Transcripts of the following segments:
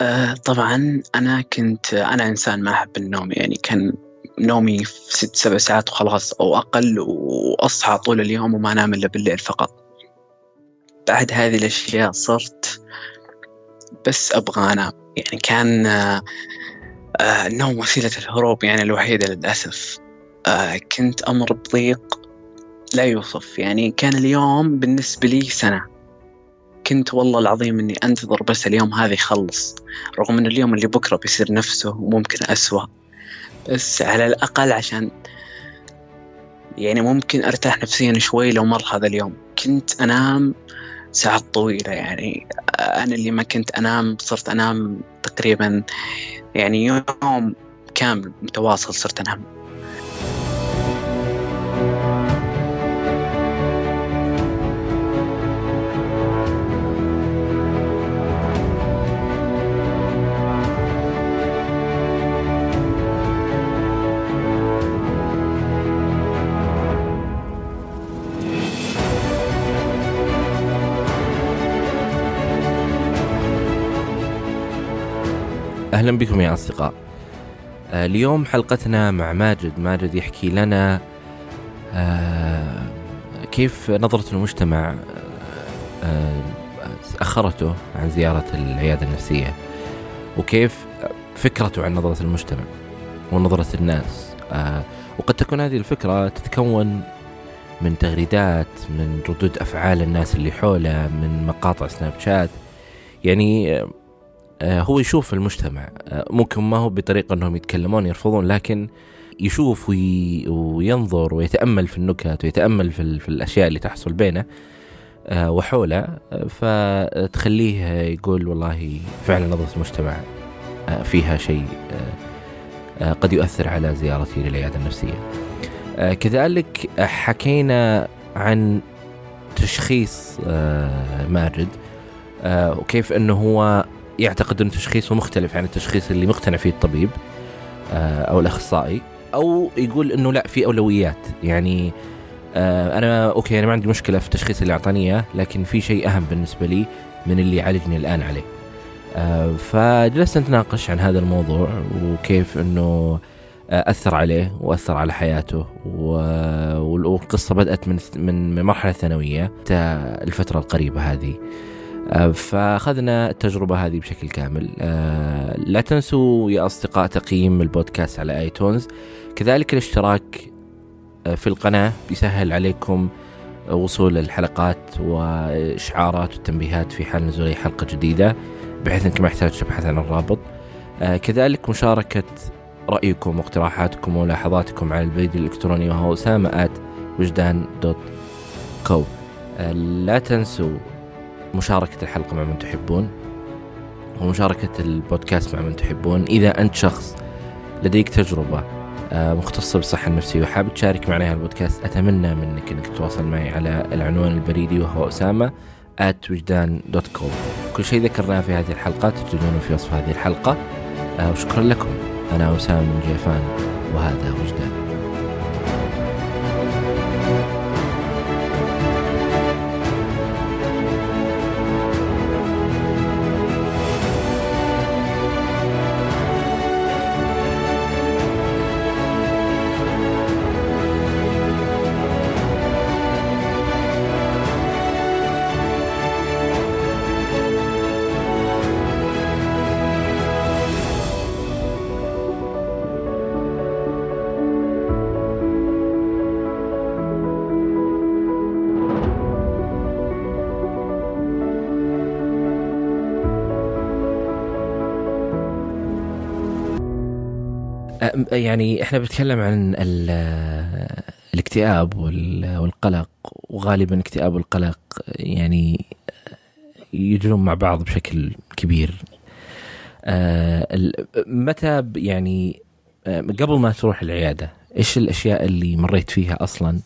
آه طبعا أنا كنت أنا إنسان ما أحب النوم يعني كان نومي في ست سبع ساعات وخلاص أو أقل وأصحى طول اليوم وما أنام إلا بالليل فقط. بعد هذه الأشياء صرت بس أبغى أنام. يعني كان آه النوم وسيلة الهروب يعني الوحيدة للأسف. آه كنت أمر بضيق لا يوصف. يعني كان اليوم بالنسبة لي سنة. كنت والله العظيم إني أنتظر بس اليوم هذا يخلص رغم ان اليوم اللي بكرة بيصير نفسه وممكن أسوأ. بس على الأقل عشان يعني ممكن أرتاح نفسيا شوي لو مر هذا اليوم. كنت أنام ساعات طويلة يعني. أنا اللي ما كنت أنام صرت أنام تقريبا يعني يوم كامل متواصل صرت أنام. أهلا بكم يا أصدقاء. آه، اليوم حلقتنا مع ماجد. ماجد يحكي لنا آه، كيف نظرة المجتمع آه، أخرته عن زيارة العيادة النفسية وكيف فكرته عن نظرة المجتمع ونظرة الناس. وقد تكون هذه الفكرة تتكون من تغريدات من ردود أفعال الناس اللي حوله من مقاطع سناب شات. يعني هو يشوف المجتمع. آه، ممكن ما هو بطريقة أنهم يتكلمون يرفضون لكن يشوف وي وينظر ويتأمل في النكت ويتأمل في, في الأشياء اللي تحصل بينه آه، وحوله. فتخليه يقول والله فعلا نظرة المجتمع فيها شيء قد يؤثر على زيارتي للعيادة النفسية. كذلك حكينا عن تشخيص ماجد وكيف إنه هو يعتقد أن تشخيصه مختلف عن التشخيص اللي مقتنع فيه الطبيب آه، أو الأخصائي أو يقول أنه لا في أولويات. يعني آه، أنا أوكي أنا ما عندي مشكلة في التشخيص اللي أعطاني إياه لكن في شيء أهم بالنسبة لي من اللي يعالجني الآن عليه. آه، فجلسنا نتناقش عن هذا الموضوع وكيف أنه أثر عليه وأثر على حياته والقصة بدأت من من مرحلة ثانوية الفترة القريبة هذه. فأخذنا التجربة هذه بشكل كامل. آه، لا تنسوا يا أصدقاء تقييم البودكاست على آيتونز. كذلك الاشتراك آه، في القناة بيسهل عليكم وصول الحلقات وإشعارات والتنبيهات في حال نزول اي حلقة جديدة بحيث انك ما يحتاج تبحث عن الرابط. آه، كذلك مشاركة رأيكم واقتراحاتكم وملاحظاتكم على البريد الإلكتروني وهو أسامة وجدان دوت كو لا تنسوا مشاركة الحلقة مع من تحبون ومشاركة البودكاست مع من تحبون. إذا أنت شخص لديك تجربة آه، مختصة بالصحة النفسية وحابب تشارك معنا البودكاست أتمنى منك أنك تتواصل معي على العنوان البريدي وهو أسامة at وجدان دوت كوم كل شيء ذكرناه في هذه الحلقات تجدونه في وصف هذه الحلقة. آه، وشكرا لكم. أنا أسامة من جيفان وهذا وجدان. يعني إحنا بنتكلم عن الاكتئاب والقلق وغالبا الاكتئاب والقلق يعني يجرون مع بعض بشكل كبير. آه، متى يعني آه، قبل ما تروح العيادة إيش الأشياء اللي مريت فيها أصلا؟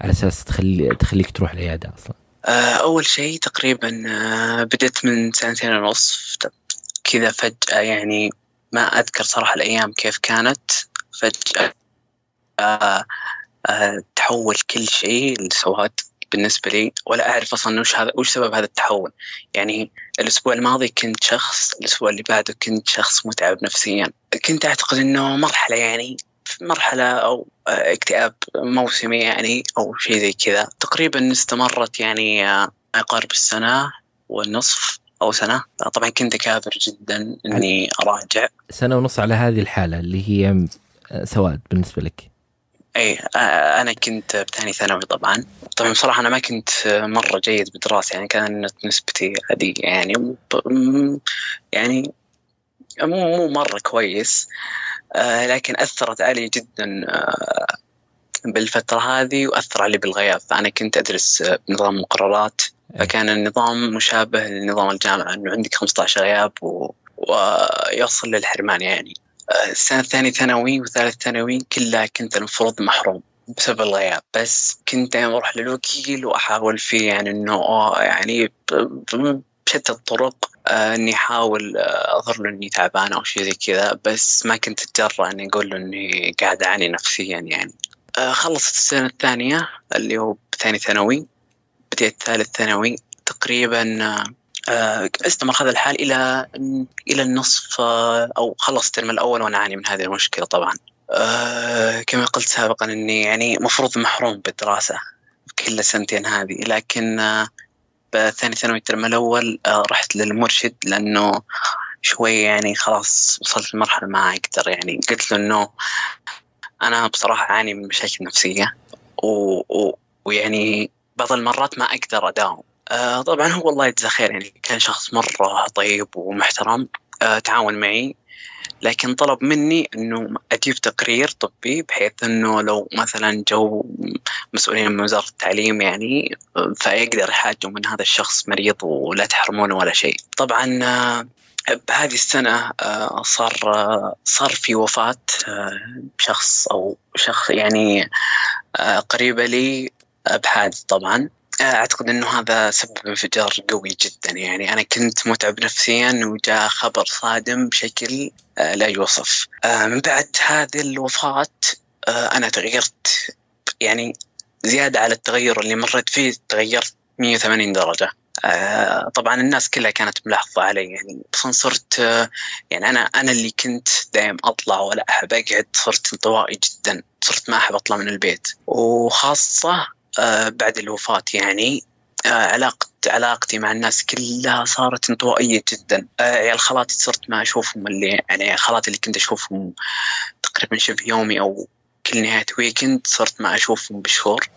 على أساس تخلي تخليك تروح العيادة أصلا. آه، أول شيء تقريبا بدأت من سنتين ونص كذا فجأة يعني ما أذكر صراحة الأيام كيف كانت. فجأة آه آه تحول كل شيء لسواد بالنسبة لي ولا أعرف أصلا وش هذا وش سبب هذا التحول. يعني الأسبوع الماضي كنت شخص الأسبوع اللي بعده كنت شخص متعب نفسيا. كنت أعتقد أنه مرحلة يعني مرحلة أو اكتئاب موسمي يعني أو شيء زي كذا. تقريبا استمرت يعني يقارب السنة والنصف. أو سنة. طبعا كنت كابر جدا أني أراجع. سنة ونص على هذه الحالة اللي هي سواد بالنسبة لك. إي أنا كنت بثاني ثانوي طبعا. طبعا بصراحة أنا ما كنت مرة جيد بالدراسة يعني كانت نسبتي عادية يعني يعني مو مو مرة كويس لكن أثرت علي جدا بالفترة هذه وأثر علي بالغياب فانا كنت أدرس بنظام مقررات. فكان النظام مشابه لنظام الجامعة إنه عندك 15 غياب و... ويوصل للحرمان يعني. السنة الثانية ثانوي وثالث ثانوي كلها كنت المفروض محروم بسبب الغياب. بس كنت دائما أروح للوكيل وأحاول فيه يعني إنه يعني بشتى الطرق إني أحاول أظهر له إني تعبان أو شيء زي كذا. بس ما كنت أتجرأ إني أقول له إني قاعد أعاني نفسيا يعني. خلصت السنة الثانية اللي هو بثاني ثانوي. بديت ثالث ثانوي تقريبا استمر هذا الحال إلى إلى النصف أو خلص الترم الأول وأنا أعاني من هذه المشكلة طبعا. كما قلت سابقا إني يعني مفروض محروم بالدراسة كل السنتين هذه لكن بثاني ثانوي الترم الأول رحت للمرشد لأنه شوي يعني خلاص وصلت لمرحلة ما أقدر يعني قلت له إنه أنا بصراحة أعاني من مشاكل نفسية و... و... ويعني بعض المرات ما أقدر أداوم آه طبعا هو الله يجزاه خير يعني كان شخص مرة طيب ومحترم آه تعاون معي لكن طلب مني إنه أجيب تقرير طبي بحيث إنه لو مثلا جو مسؤولين من وزارة التعليم يعني فيقدر يحاجوا من هذا الشخص مريض ولا تحرمونه ولا شيء. طبعا آه بهذه السنة آه صار آه صار في وفاة شخص أو شخص يعني قريبة لي بحادث طبعا. أعتقد إنه هذا سبب انفجار قوي جدا. يعني أنا كنت متعب نفسيا وجاء خبر صادم بشكل لا يوصف. من بعد هذه الوفاة أنا تغيرت. يعني زيادة على التغير اللي مريت فيه تغيرت 180 درجة. طبعا الناس كلها كانت ملاحظة علي. يعني أصلا صرت يعني أنا أنا اللي كنت دائم أطلع ولا أحب أقعد صرت انطوائي جدا. صرت ما أحب أطلع من البيت. وخاصة بعد الوفاة يعني علاقة علاقتي مع الناس كلها صارت انطوائية جدا. عيال خالاتي صرت ما أشوفهم اللي يعني خالاتي اللي كنت أشوفهم تقريبا شبه يومي أو كل نهاية ويكند صرت ما أشوفهم بشهور.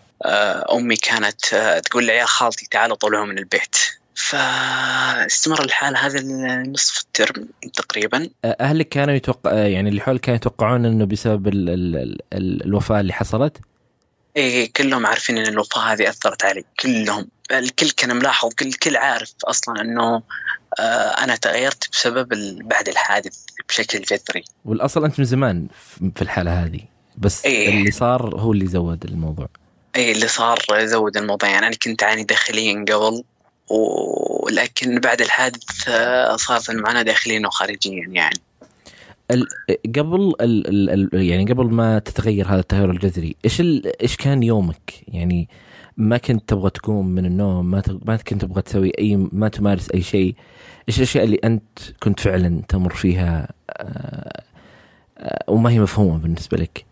أمي كانت تقول لعيال خالتي تعالوا طلعوا من البيت. فاستمر الحال هذا النصف الترم تقريبا. أهلك كانوا يتوقع يعني اللي حولك كانوا يتوقعون إنه بسبب ال ال ال الوفاة اللي حصلت؟ إيه كلهم عارفين إن الوفاة هذه أثرت علي كلهم. الكل كان ملاحظ الكل عارف أصلا إنه آه أنا تغيرت بسبب بعد الحادث بشكل جذري. والأصل أنت من زمان في الحالة هذه بس إيه اللي صار هو اللي زود الموضوع. إيه اللي صار زود الموضوع. يعني أنا كنت أعاني داخليا قبل ولكن بعد الحادث صارت المعاناه داخليا وخارجيا يعني. قبل ال ال يعني قبل ما تتغير هذا التغير الجذري إيش إيش كان يومك؟ يعني ما كنت تبغى تقوم من النوم ما ما كنت تبغى تسوي أي ما تمارس أي شيء. إيش الأشياء اللي أنت كنت فعلا تمر فيها وما هي مفهومة بالنسبة لك؟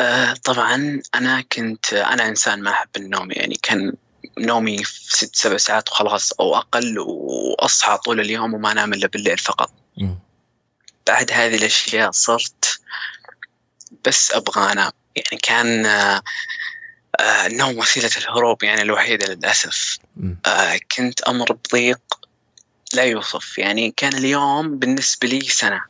آه طبعا أنا كنت أنا إنسان ما أحب النوم يعني كان نومي في ست سبع ساعات وخلاص أو أقل وأصحى طول اليوم وما أنام إلا بالليل فقط. م. بعد هذه الأشياء صرت بس أبغى أنام يعني كان النوم وسيلة الهروب يعني الوحيدة للأسف. كنت أمر بضيق لا يوصف. يعني كان اليوم بالنسبة لي سنة.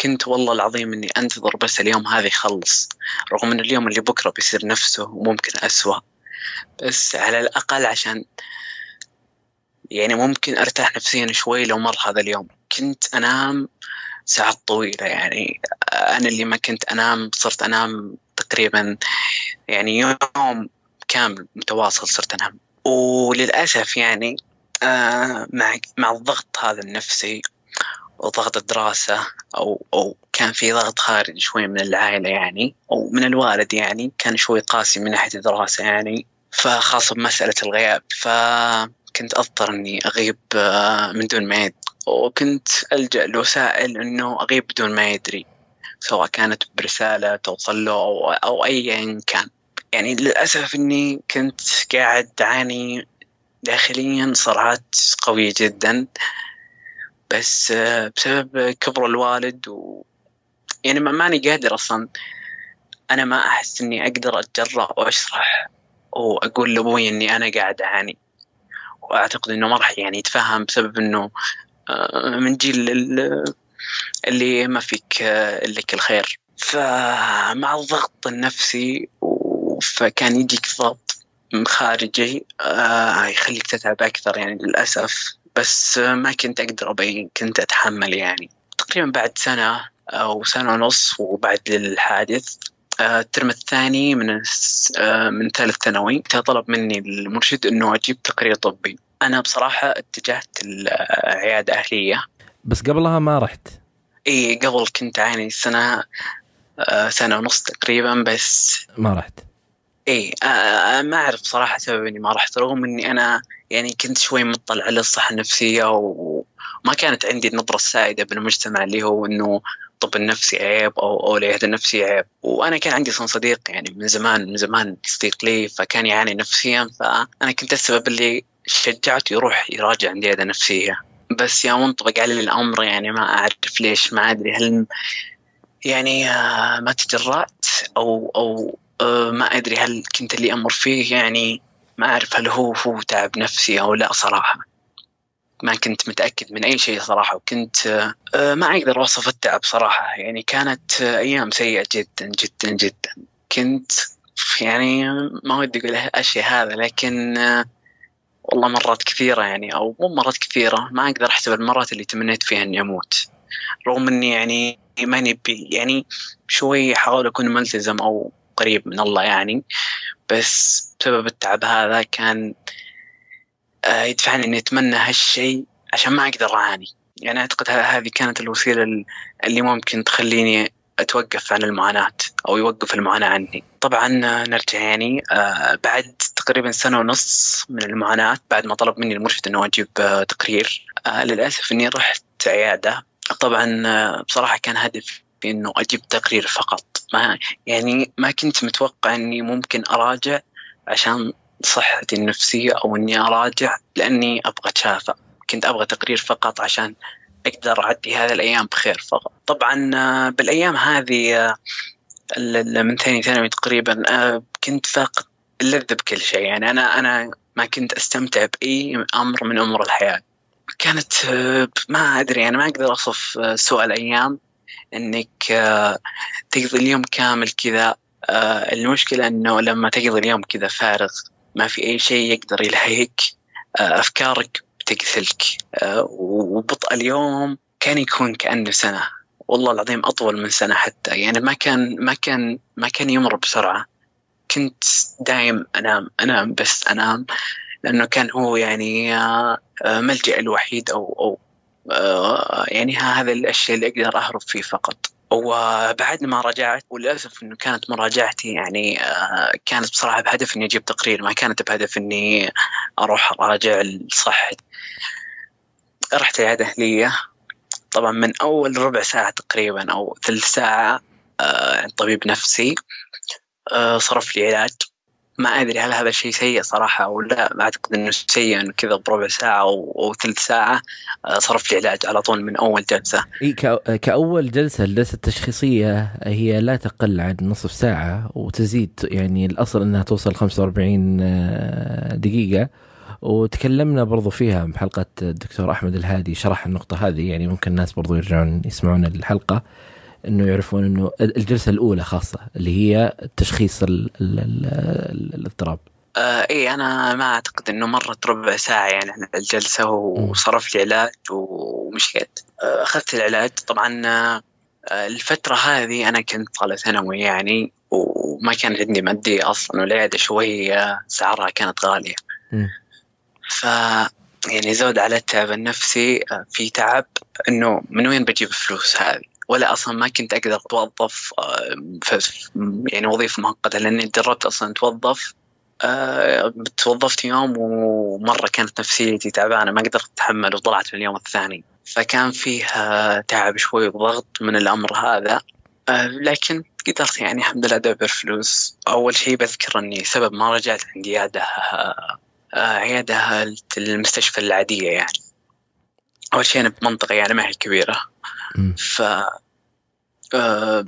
كنت والله العظيم إني أنتظر بس اليوم هذا يخلص. رغم ان اليوم اللي بكرة بيصير نفسه وممكن أسوأ. بس على الأقل عشان يعني ممكن أرتاح نفسيا شوي لو مر هذا اليوم. كنت أنام ساعات طويلة يعني. أنا اللي ما كنت أنام صرت أنام تقريبا يعني يوم كامل متواصل صرت أنام. وللأسف يعني آه مع مع الضغط هذا النفسي وضغط الدراسة أو أو كان في ضغط خارجي شوي من العائلة يعني أو من الوالد يعني كان شوي قاسي من ناحية الدراسة يعني فخاصة بمسألة الغياب فكنت أضطر إني أغيب آه، من دون ما وكنت ألجأ لوسائل إنه أغيب بدون ما يدري سواء كانت برسالة توصل له أو, أو أيا كان. يعني للأسف إني كنت قاعد أعاني داخليا صراعات قوية جدا بس آه، بسبب كبر الوالد و يعني ماني قادر أصلا. أنا ما أحس إني أقدر أتجرأ وأشرح وأقول لأبوي إني أنا قاعد أعاني. وأعتقد إنه ما راح يعني يتفهم بسبب آه، من جيل اللي ما فيك آه، لك الخير فمع الضغط النفسي فكان يجيك ضغط خارجي آه يخليك تتعب أكثر يعني للأسف. بس ما كنت أقدر أبين كنت أتحمل يعني. تقريبا بعد سنة أو سنة ونص وبعد الحادث آه، الترم الثاني من آه، من ثالث ثانوي طلب مني المرشد إنه أجيب تقرير طبي. أنا بصراحة اتجهت العياده أهلية. بس قبلها ما رحت. إي قبل كنت أعاني سنة آه، سنة ونص تقريبا بس ما رحت. إي ما أعرف صراحة سبب إني ما رحت رغم إني أنا يعني كنت شوي مطلع على الصحة النفسية وما كانت عندي النظرة السائدة بالمجتمع اللي هو إنه الطب النفسي عيب أو أو العياده النفسيه عيب. وأنا كان عندي صديق يعني من زمان من زمان صديق لي فكان يعاني نفسيا فأنا كنت السبب اللي شجعته يروح يراجع عند عياده نفسية. بس يوم انطبق علي الأمر يعني ما أعرف ليش ما أدري هل يعني آه، ما تجرأت أو أو آه، ما أدري هل كنت اللي أمر فيه يعني ما أعرف هل هو هو تعب نفسي أو لا صراحة. ما كنت متأكد من أي شيء صراحة وكنت آه، ما أقدر أوصف التعب صراحة. يعني كانت أيام سيئة جدا جدا جدا. كنت يعني ما ودي أقول الشيء هذا لكن والله مرات كثيرة يعني أو مو مرات كثيرة ما أقدر أحسب المرات اللي تمنيت فيها إني أموت. رغم إني يعني ماني يعني شوي أحاول أكون ملتزم أو قريب من الله يعني بس بسبب التعب هذا كان آه، يدفعني إني أتمنى هالشيء عشان ما أقدر أعاني. يعني أعتقد هذه كانت الوسيلة اللي ممكن تخليني أتوقف عن المعاناة أو يوقف المعاناة عني. طبعا نرجع يعني آه، بعد تقريبا سنة ونص من المعاناة بعد ما طلب مني المرشد إنه أجيب آه، تقرير للأسف إني رحت عيادة. طبعا بصراحة كان هدف إنه أجيب تقرير فقط. ما يعني ما كنت متوقع إني ممكن أراجع عشان صحتي النفسية أو إني أراجع لأني أبغى أتشافى. كنت أبغى تقرير فقط عشان أقدر أعدي هذه الأيام بخير فقط. طبعا آه، بالأيام هذه آه، من ثاني ثانوي تقريبا آه، كنت فاقد اللذة بكل شيء. يعني أنا أنا ما كنت أستمتع بأي أمر من أمور الحياة. كانت ما أدري أنا ما أقدر أوصف سوء الأيام. إنك تقضي اليوم كامل كذا المشكلة إنه لما تقضي اليوم كذا فارغ ما في أي شيء يقدر يلهيك آه، بتقتلك آه، وبطء اليوم كان يكون كأنه سنة. والله العظيم أطول من سنة حتى. يعني ما كان ما كان ما كان يمر بسرعة. كنت دايم أنام أنام بس أنام. لأنه كان هو يعني آه، ملجأ الوحيد أو أو يعني هذا الأشياء اللي أقدر أهرب فيه فقط. وبعد ما رجعت وللأسف إنه كانت مراجعتي يعني آه، كانت بصراحة بهدف إني أجيب تقرير. ما كانت بهدف إني أروح أراجع الصحة. رحت العيادة اهليه طبعا من أول ربع ساعة تقريبا أو ثلث ساعة آه، طبيب نفسي آه، صرف لي علاج. ما أدري هل هذا الشيء سيء صراحة أو لا أعتقد إنه سيء إنه كذا بربع ساعة أو, أو ثلث ساعة آه، صرف لي علاج على طول من أول جلسة. إي كأول جلسة الجلسة التشخيصية هي لا تقل عن نصف ساعة وتزيد يعني الأصل إنها توصل 45 آه، دقيقة. وتكلمنا برضو فيها بحلقة الدكتور أحمد الهادي شرح النقطة هذه. يعني ممكن الناس برضو يرجعون يسمعون الحلقة. إنه يعرفون إنه الجلسة الأولى خاصة اللي هي تشخيص الاضطراب. آه اي أنا ما أعتقد إنه مرت ربع ساعة يعني عن الجلسة وصرف لي علاج ومشيت آه أخذت العلاج. طبعا آه الفترة هذه أنا كنت طالب ثانوي يعني وما كان عندي مادي أصلا والعيادة شوي آه، سعرها كانت غالية. ف يعني زود على التعب النفسي آه، في تعب إنه من وين بجيب الفلوس هذه؟ ولا أصلا ما كنت أقدر أتوظف آه، يعني وظيفة مؤقتة لأني جربت أصلا أتوظف آه، توظفت يوم ومرة كانت نفسيتي تعبانة ما قدرت أتحمل وطلعت من اليوم الثاني. فكان فيه تعب شوي وضغط من الأمر هذا لكن قدرت يعني الحمد لله أدبر فلوس. أول شيء بذكر أني سبب ما رجعت عندي عيادة آه، عيادة المستشفى العادية يعني. أول شيء أنا بمنطقة يعني ما هي كبيرة. ف آه،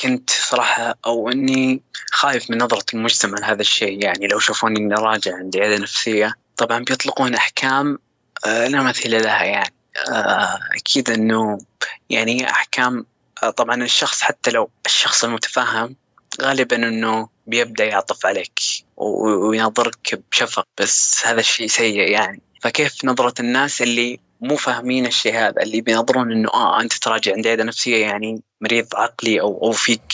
كنت صراحة أو إني خايف من نظرة المجتمع لهذا الشيء يعني. لو شافوني إني راجع عندي عيادة نفسية طبعا بيطلقون أحكام آه، لا مثيل لها يعني. آه، أكيد إنه يعني أحكام طبعا الشخص حتى لو الشخص المتفهم غالبا إنه بيبدأ يعطف عليك وينظرك بشفق بس هذا الشيء سيء يعني. فكيف نظرة الناس اللي مو فاهمين الشيء هذا اللي بينظرون إنه آه أنت تراجع عند عياده نفسية يعني مريض عقلي أو أو فيك.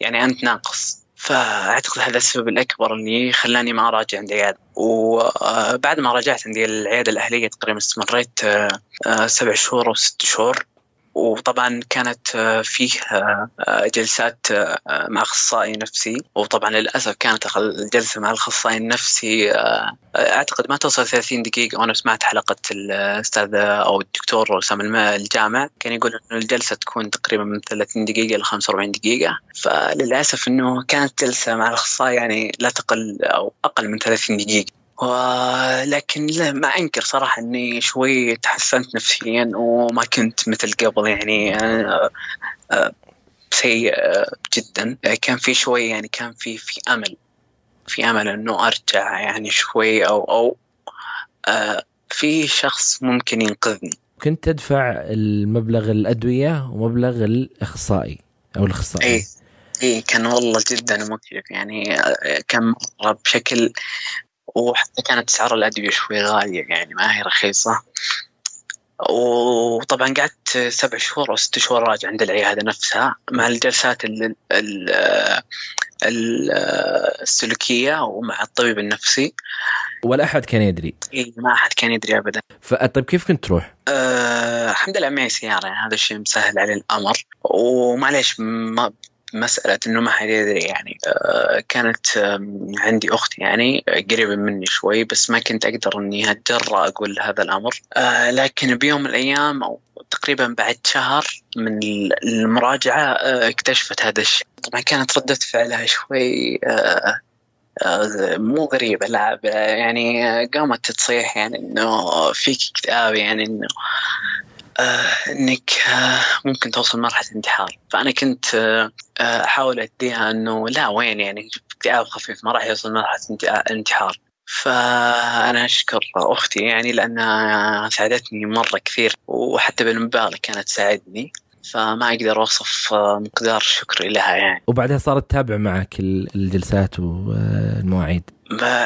يعني أنت ناقص. فأعتقد هذا السبب الأكبر اللي خلاني ما أراجع عند عياده وبعد ما راجعت عندي العيادة الأهلية تقريبا استمريت آه، آه، سبع شهور أو ست شهور. وطبعا كانت آه، فيه آه، آه، جلسات مع أخصائي نفسي. وطبعا للأسف كانت الجلسة مع الأخصائي النفسي أعتقد ما توصل 30 دقيقة. وأنا سمعت حلقة الأستاذ أو الدكتور اسامه الجامع كان يقول إنه الجلسة تكون تقريبا من 30 دقيقة ل 45 دقيقة. فللأسف إنه كانت جلسة مع الأخصائي يعني لا تقل أو أقل من 30 دقيقة. ولكن ما أنكر صراحة إني شوي تحسنت نفسيا وما كنت مثل قبل يعني آه، آه، سيء آه، جدا. كان في شوي يعني كان في في أمل في أمل إنه أرجع يعني شوي أو أو في شخص ممكن ينقذني. كنت تدفع المبلغ الأدوية ومبلغ الإخصائي أو الإخصائي. اي اي كان والله جدا مكلف يعني كان مرة بشكل وحتى كانت اسعار الأدوية شوي غالية يعني ما هي رخيصة. وطبعا قعدت سبع شهور أو ست شهور راجع عند العيادة نفسها مع الجلسات ال ال ال السلوكية ومع الطبيب النفسي. ولا أحد كان يدري؟ إي ما أحد كان يدري ابدا. طيب كيف كنت تروح؟ أه الحمد لله معي سيارة يعني هذا الشيء مسهل علي الأمر. ومعليش ما مسألة إنه ما حد يدري يعني آه، كانت عندي أخت يعني قريبة مني شوي بس ما كنت أقدر إني أتجرأ أقول هذا الأمر. آه، لكن بيوم من الأيام أو تقريبا بعد شهر من المراجعة آه، اكتشفت هذا الشيء. طبعا كانت ردة فعلها شوي مو غريبة لا يعني قامت تصيح يعني إنه فيك اكتئاب يعني آه إنك آه ممكن توصل مرحلة انتحار. فأنا كنت آه أحاول أديها إنه لا وين يعني؟ اكتئاب خفيف ما راح يوصل مرحلة انتحار. فأنا أشكر أختي يعني لأنها ساعدتني مرة كثير وحتى بالمبالغ كانت تساعدني. فما أقدر أوصف مقدار شكري لها يعني. وبعدها صارت تتابع معك الجلسات والمواعيد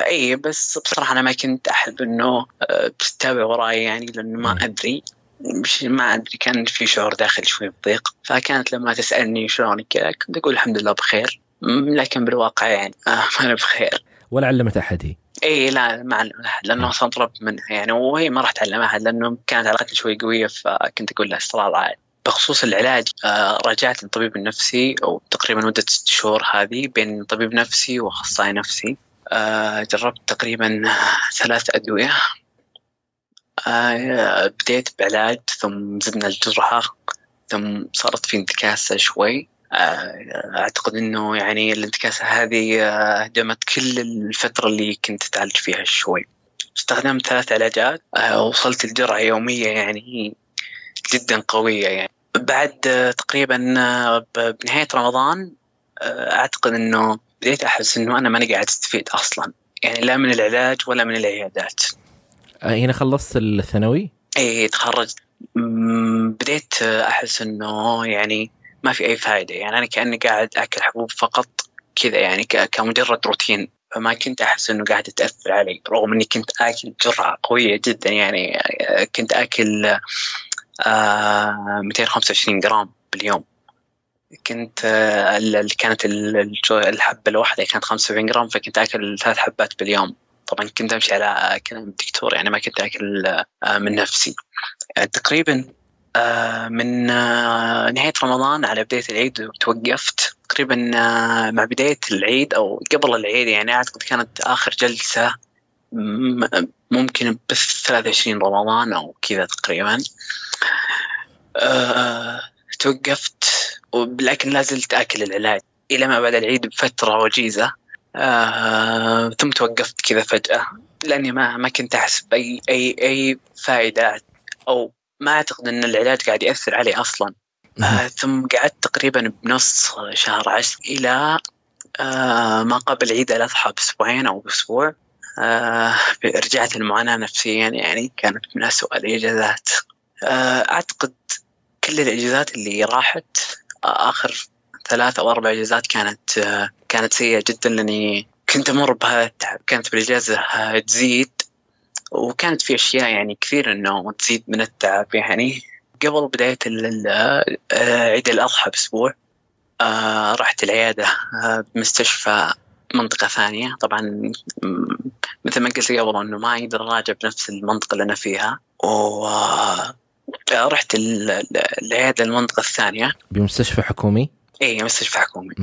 اي بس بصراحة أنا ما كنت أحب إنه آه، تتابع وراي يعني لأنه ما أدري. مش ما أدري كان في شعور داخلي شوي بضيق. فكانت لما تسألني شلونك كنت أقول الحمد لله بخير. لكن بالواقع يعني آه ما أنا بخير. ولا علمت أحد. هي؟ إي لا ما علمت أحد لأنه أصلا طلبت منها يعني وهي ما راح تعلم أحد لأنه كانت علاقتنا شوي قوية فكنت أقول لها استرال عادي بخصوص العلاج آه رجعت للطبيب النفسي أو تقريبا مدة ست شهور هذه بين طبيب نفسي وأخصائي نفسي. آه جربت تقريبا ثلاث أدوية. آه بديت بعلاج ثم زدنا الجرعة ثم صارت في انتكاسة شوي. آه أعتقد أنه يعني الانتكاسة هذه هدمت آه كل الفترة اللي كنت أتعالج فيها شوي. استخدمت ثلاث علاجات آه وصلت الجرعة يومية يعني جدا قوية يعني. بعد تقريبا بنهاية رمضان أعتقد أنه بديت أحس أنه أنا ماني قاعد أستفيد أصلا. يعني لا من العلاج ولا من العيادات. هنا خلصت الثانوي؟ إيه تخرجت. بديت أحس إنه يعني ما في أي فائده يعني أنا كأني قاعد أكل حبوب فقط كذا يعني كمجرد روتين. فما كنت أحس إنه قاعد تأثر علي رغم إني كنت آكل جرعة قوية جدا. يعني آه، كنت آكل آه 225 جرام باليوم. كنت اللي كانت الحبة الواحدة كانت 75 جرام فكنت آكل ثلاث حبات باليوم. طبعا كنت أمشي على كلام الدكتور يعني ما كنت أكل آه، من نفسي. يعني تقريبا آه، من آه، نهاية رمضان على بداية العيد وتوقفت تقريبا آه، مع بداية العيد أو قبل العيد يعني أعتقد كانت آخر جلسة ممكن بس 23 رمضان أو كذا تقريبا. توقفت لكن لا زلت آكل العلاج إلى ما بعد العيد بفترة وجيزة ثم توقفت كذا فجأة لأني ما ما كنت أحس بأي أي أي فائدة أو ما أعتقد إن العلاج قاعد يأثر علي أصلا. آه ثم قعدت تقريبا بنص شهر عشر إلى آه ما قبل عيد الأضحى بأسبوعين أو بأسبوع. آه رجعت المعاناة نفسيا يعني كانت من اسوء الاجازات آه أعتقد كل الاجازات اللي راحت آه آخر ثلاث أو أربع اجازات كانت آه كانت سيئة جدا لأني كنت أمر التعب كانت بالإجازة آه، تزيد وكانت في أشياء يعني كثير إنه تزيد من التعب. يعني قبل بداية آه، عيد الأضحى بأسبوع آه، رحت العيادة آه، بمستشفى منطقة ثانية. طبعا مثل ما قلت قبل إنه ما أقدر أراجع بنفس المنطقة اللي أنا فيها. و رحت العيادة المنطقة الثانية. بمستشفى حكومي؟ اي مستشفى حكومي.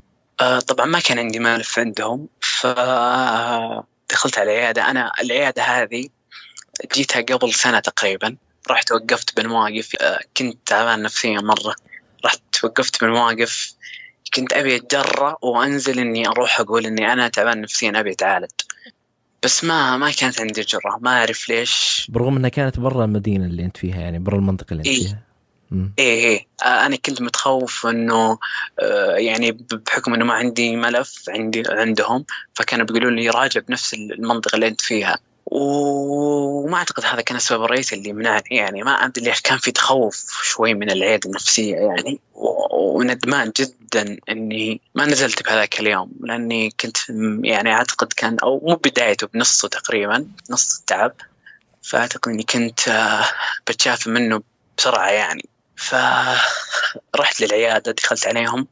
طبعا ما كان عندي ملف عندهم ف دخلت على العيادة. أنا العيادة هذه جيتها قبل سنة تقريبا. رحت وقفت بالمواقف. آه، كنت تعبان نفسيا مرة. رحت وقفت بالمواقف. كنت أبي أتجرأ وأنزل إني أروح أقول إني أنا تعبان نفسيا أبي أتعالج. بس ما ما كانت عندي جرأة. ما أعرف ليش. برغم إنها كانت برا المدينة اللي أنت فيها يعني برا المنطقة اللي أنت إيه؟ فيها. إيه إيه. أنا كنت متخوف إنه يعني بحكم إنه ما عندي ملف عندي عندهم فكانوا بيقولوا لي راجع بنفس المنطقة اللي أنت فيها. وما أعتقد هذا كان السبب الرئيسي اللي منعني. يعني ما أدري ليش كان في تخوف شوي من العياده النفسية يعني. وندمان جدا إني ما نزلت بهذاك اليوم لأني كنت يعني أعتقد كان أو مو بدايته بنصه تقريبا نص التعب. فأعتقد إني كنت بتشافى منه بسرعة يعني. فرحت للعيادة دخلت عليهم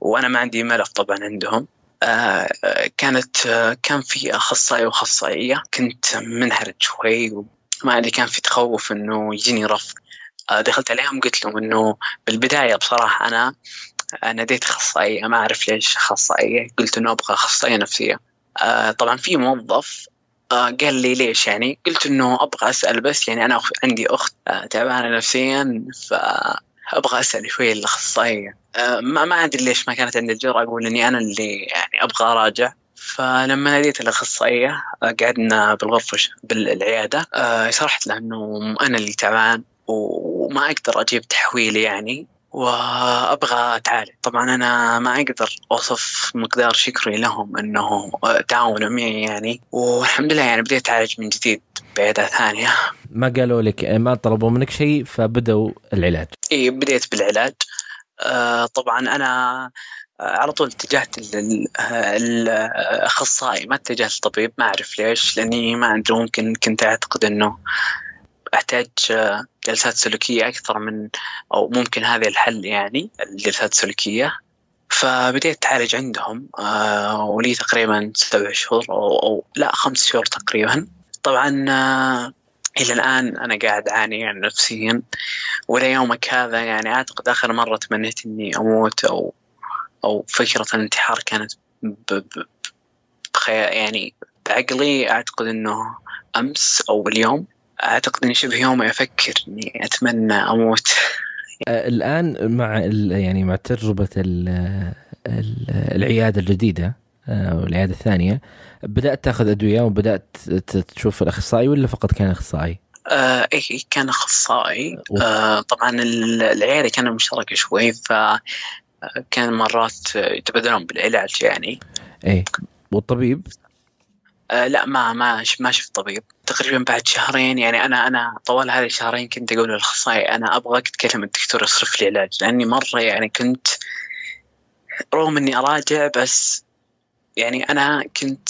وأنا ما عندي ملف طبعا عندهم. آه، كانت آه، كان في اخصائي وأخصائية كنت منهرج شوي وما أدري كان في تخوف إنه يجيني رفض. آه، دخلت عليهم قلت لهم إنه بالبداية بصراحة أنا ناديت أخصائية ما أعرف ليش أخصائية. قلت إنه أبغى أخصائية نفسية. طبعا في موظف قال لي ليش يعني؟ قلت إنه أبغى أسأل بس يعني أنا عندي أخت تعبانة نفسيا ف أبغى أسأل شوي الأخصائية. أه، ما ما أدري ليش ما كانت عندي الجرأة أقول إني أنا اللي يعني أبغى أراجع. فلما ناديت الأخصائية قعدنا بالغرفة بالعيادة. شرحت له إنه أنا اللي تعبان وما أقدر أجيب تحويل يعني. وأبغى أتعالج. طبعا أنا ما أقدر أوصف مقدار شكري لهم إنه تعاونوا معي يعني. والحمد لله يعني بديت أتعالج من جديد بعيادة ثانية. ما قالوا لك ما طلبوا منك شيء فبدوا العلاج. إي بديت بالعلاج. آه طبعا أنا آه، على طول اتجهت للاخصائي ما اتجهت للطبيب ما أعرف ليش لأني ما أدري ممكن كنت أعتقد إنه أحتاج آه، جلسات سلوكية أكثر من أو ممكن هذا الحل يعني الجلسات السلوكية. فبديت أتعالج عندهم آه ولي تقريبا سبع شهور أو, أو لا خمس شهور تقريبا. طبعا آه إلى الآن أنا قاعد أعاني يعني نفسيا. وإلى يومك هذا يعني أعتقد آخر مرة تمنيت إني أموت أو أو فكرة الانتحار كانت ب ب يعني بعقلي أعتقد إنه أمس أو اليوم. أعتقد إني شبه يومي أفكر إني أتمنى أموت. آه، الآن مع يعني مع تجربة العيادة الجديدة آه، والعياده الثانية بدأت تأخذ أدوية وبدأت تشوف الأخصائي ولا فقط كان أخصائي؟ آه إيه كان أخصائي. آه طبعا العيادة كانت مشتركة شوي ف كان مرات يتبادلون بالعلاج يعني. إيه. والطبيب؟ آه لا ما ما ما شفت طبيب. تقريبا بعد شهرين يعني أنا أنا طوال هذه الشهرين كنت أقول للأخصائي أنا ابغاك تكلم الدكتور يصرف لي علاج لأني مرة يعني كنت رغم إني أراجع بس يعني أنا كنت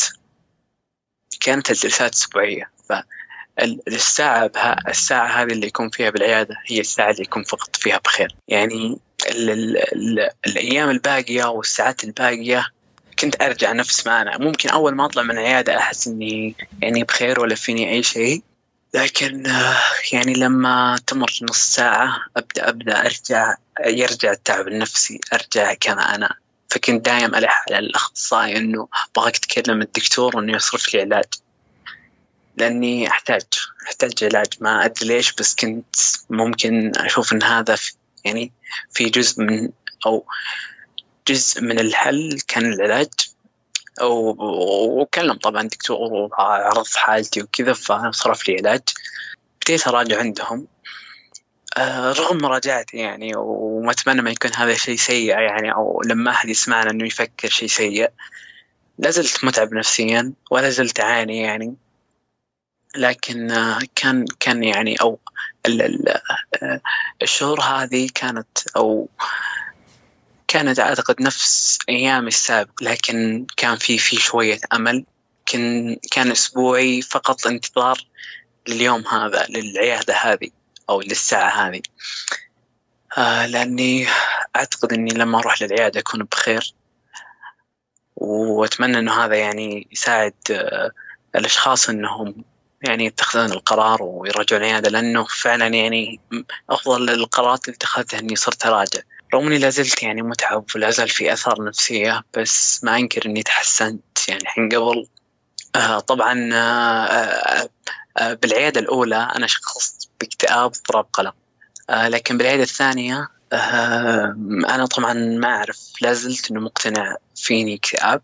كانت الجلسات أسبوعية. فالساعة بها الساعة هذه اللي يكون فيها بالعيادة هي الساعة اللي يكون فقط فيها بخير. يعني ال ال ال الأيام الباقية والساعات الباقية كنت أرجع نفس ما أنا. ممكن أول ما أطلع من العيادة أحس إني يعني بخير ولا فيني أي شيء. لكن آه، يعني لما تمر نص ساعة أبدأ أبدأ أرجع يرجع التعب النفسي أرجع كما أنا. فكنت دايم ألح على الأخصائي إنه أبغاك تكلم الدكتور إنه يصرف لي علاج. لأني أحتاج أحتاج علاج. ما أدري ليش بس كنت ممكن أشوف إن هذا يعني في جزء من أو جزء من الحل كان العلاج. وكلم طبعا دكتور وعرض حالتي وكذا فصرف لي علاج. بديت أراجع عندهم. آه، رغم مراجعتي يعني وما أتمنى ما يكون هذا شيء سيء يعني أو لما أحد يسمعنا إنه يفكر شيء سيء. لازلت متعب نفسيا ولا زلت أعاني يعني. لكن آه، كان كان يعني أو آه، الشهور هذه كانت أو كانت أعتقد نفس أيام السابق لكن كان في في شوية أمل. كان كان أسبوعي فقط انتظار لليوم هذا للعيادة هذه أو للساعة هذه. آه لأني أعتقد أني لما أروح للعيادة أكون بخير. وأتمنى أنه هذا يعني يساعد آه الأشخاص أنهم يعني يتخذون القرار ويرجعون العيادة لأنه فعلا يعني أفضل القرارات اللي اتخذتها أني صرت أراجع رغم إني لازلت يعني متعب ولا زال في آثار نفسية بس ما أنكر إني تحسنت يعني حين قبل. آه طبعا آه آه, آه، بالعيادة الأولى أنا شخصت باكتئاب اضطراب قلق. آه لكن بالعيادة الثانية آه أنا طبعا ما أعرف لازلت إنه مقتنع فيني اكتئاب.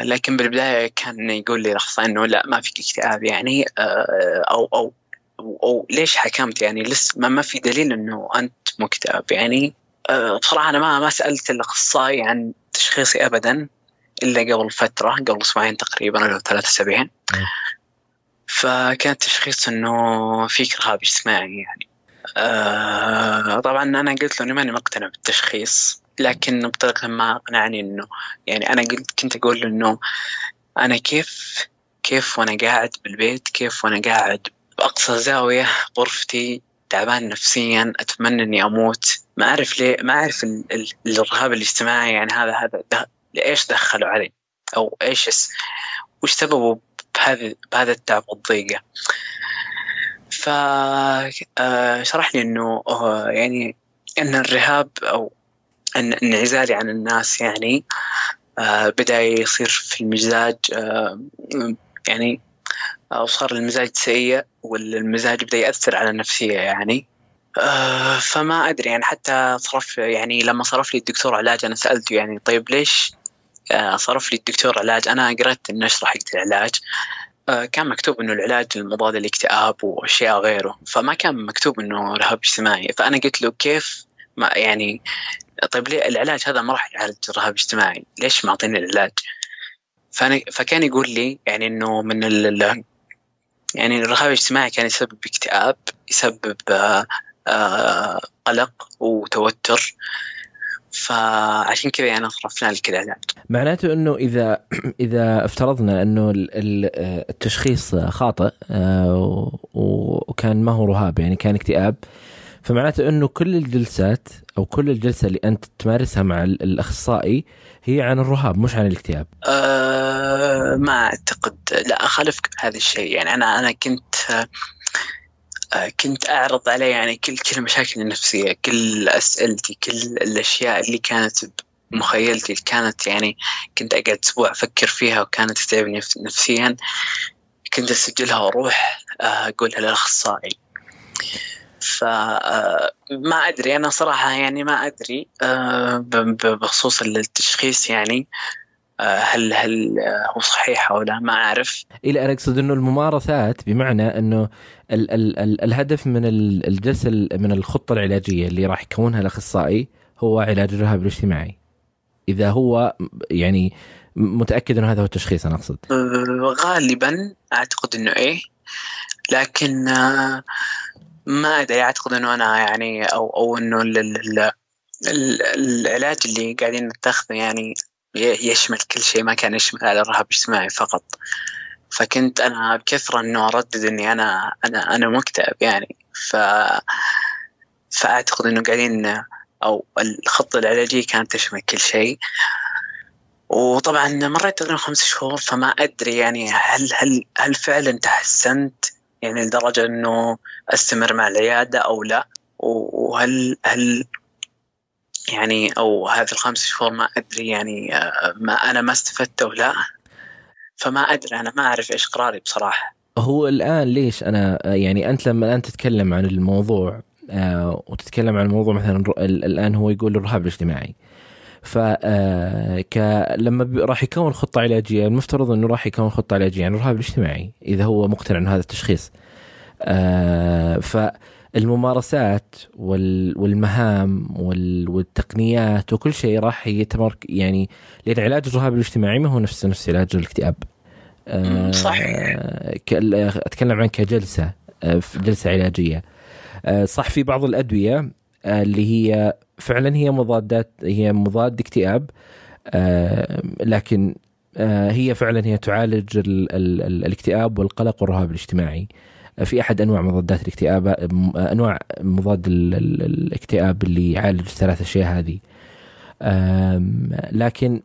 لكن بالبداية كان يقول لي الاخصائي إنه لا ما فيك اكتئاب يعني أو أو أو ليش حكمت؟ يعني لسه ما, ما في دليل إنه أنت مكتئب. يعني آه، بصراحه أنا ما ما سألت الأخصائي عن تشخيصي ابدا إلا قبل فترة قبل أسبوعين تقريبا أو ثلاث أسابيع. فكان تشخيص إنه فيك رهاب اجتماعي يعني. آه طبعا أنا قلت له إني ماني مقتنع بالتشخيص لكن بطريقة ما أقنعني إنه يعني أنا قلت كنت أقول له إنه أنا كيف كيف وأنا قاعد بالبيت كيف وأنا قاعد بأقصى زاوية غرفتي تعبان نفسيا أتمنى إني أموت. ما أعرف ليه ما أعرف الرهاب الاجتماعي يعني هذا هذا إيش دخلوا علي؟ أو إيش وش سببه بهذا بهذا التعب والضيقة؟ ف آه، لي إنه آه، يعني إن الرهاب أو إن انعزالي عن الناس يعني آه، بدأ يصير في المزاج يعني وصار المزاج سيء والمزاج بدا يأثر على النفسيه يعني. آه، فما أدري يعني حتى صرف يعني لما صرف لي الدكتور علاج أنا سألته يعني طيب ليش آه، صرف لي الدكتور علاج؟ أنا قرأت النشرة حقت العلاج. آه، كان مكتوب إنه العلاج المضاد للاكتئاب وأشياء غيره. فما كان مكتوب إنه رهاب اجتماعي. فأنا قلت له كيف ما يعني طيب ليه العلاج هذا ما راح يعالج الرهاب الاجتماعي ليش معطيني العلاج؟ فأنا فكان يقول لي يعني إنه من يعني الرهاب الاجتماعي كان يسبب اكتئاب يسبب آه، قلق وتوتر. فعشان كذا يعني صرفنا لك العلاج معناته إنه إذا إذا افترضنا إنه التشخيص خاطئ آه، وكان ما هو رهاب يعني كان اكتئاب فمعناته إنه كل الجلسات أو كل الجلسة اللي أنت تمارسها مع الأخصائي هي عن الرهاب مش عن الاكتئاب. أه ما أعتقد لا أخالفك بهذا الشيء يعني أنا أنا كنت أه كنت أعرض عليه يعني كل كل مشاكلي النفسية كل أسئلتي كل الأشياء اللي كانت بمخيلتي اللي كانت يعني كنت أقعد أسبوع أفكر فيها وكانت تتعبني نفسيا كنت أسجلها وأروح آه، أقولها للأخصائي فما آه، أدري أنا صراحة يعني ما أدري آه، بخصوص التشخيص يعني آه، هل هل هو صحيح أو لا ما أعرف. إلى أنا أقصد إنه الممارسات بمعنى إنه ال ال ال الهدف من الجلسة من الخطة العلاجية اللي راح يكونها الأخصائي هو علاج الرهاب الاجتماعي. إذا هو يعني متأكد إنه هذا هو التشخيص أنا أقصد. غالبا أعتقد إنه إيه لكن ما أدري أعتقد إنه أنا يعني أو أو إنه العلاج اللي قاعدين نتخذه يعني يشمل كل شيء ما كان يشمل على الرهاب الاجتماعي فقط. فكنت أنا بكثرة إنه أردد إني أنا أنا أنا مكتئب يعني. ف فأعتقد إنه قاعدين أو الخطة العلاجية كانت تشمل كل شيء. وطبعا مريت تقريبا خمس شهور فما أدري يعني هل هل هل فعلا تحسنت؟ يعني لدرجة إنه أستمر مع العيادة أو لا؟ وهل هل يعني أو هذه الخمس شهور ما أدري يعني آه، ما أنا ما استفدت أو لا؟ فما أدري أنا ما أعرف إيش قراري بصراحة. هو الآن ليش أنا يعني أنت لما الآن تتكلم عن الموضوع آه وتتكلم عن الموضوع مثلا الآن هو يقول الرهاب الاجتماعي. ف آه، لما راح يكون خطة علاجية المفترض إنه راح يكون خطة علاجية عن الرهاب الاجتماعي إذا هو مقتنع انه هذا التشخيص آه فالممارسات والمهام والتقنيات وكل شيء راح يتمرك يعني لأن علاج الرهاب الاجتماعي ما هو نفس نفس علاج الاكتئاب. آه، صح أتكلم عن كجلسة جلسة علاجية. صح في بعض الأدوية اللي هي فعلا هي مضادات هي مضاد اكتئاب آه، لكن آه، هي فعلا هي تعالج ال ال ال الاكتئاب والقلق والرهاب الاجتماعي. آه، في أحد أنواع مضادات الاكتئاب أنواع مضاد الاكتئاب اللي يعالج الثلاث أشياء هذه. لكن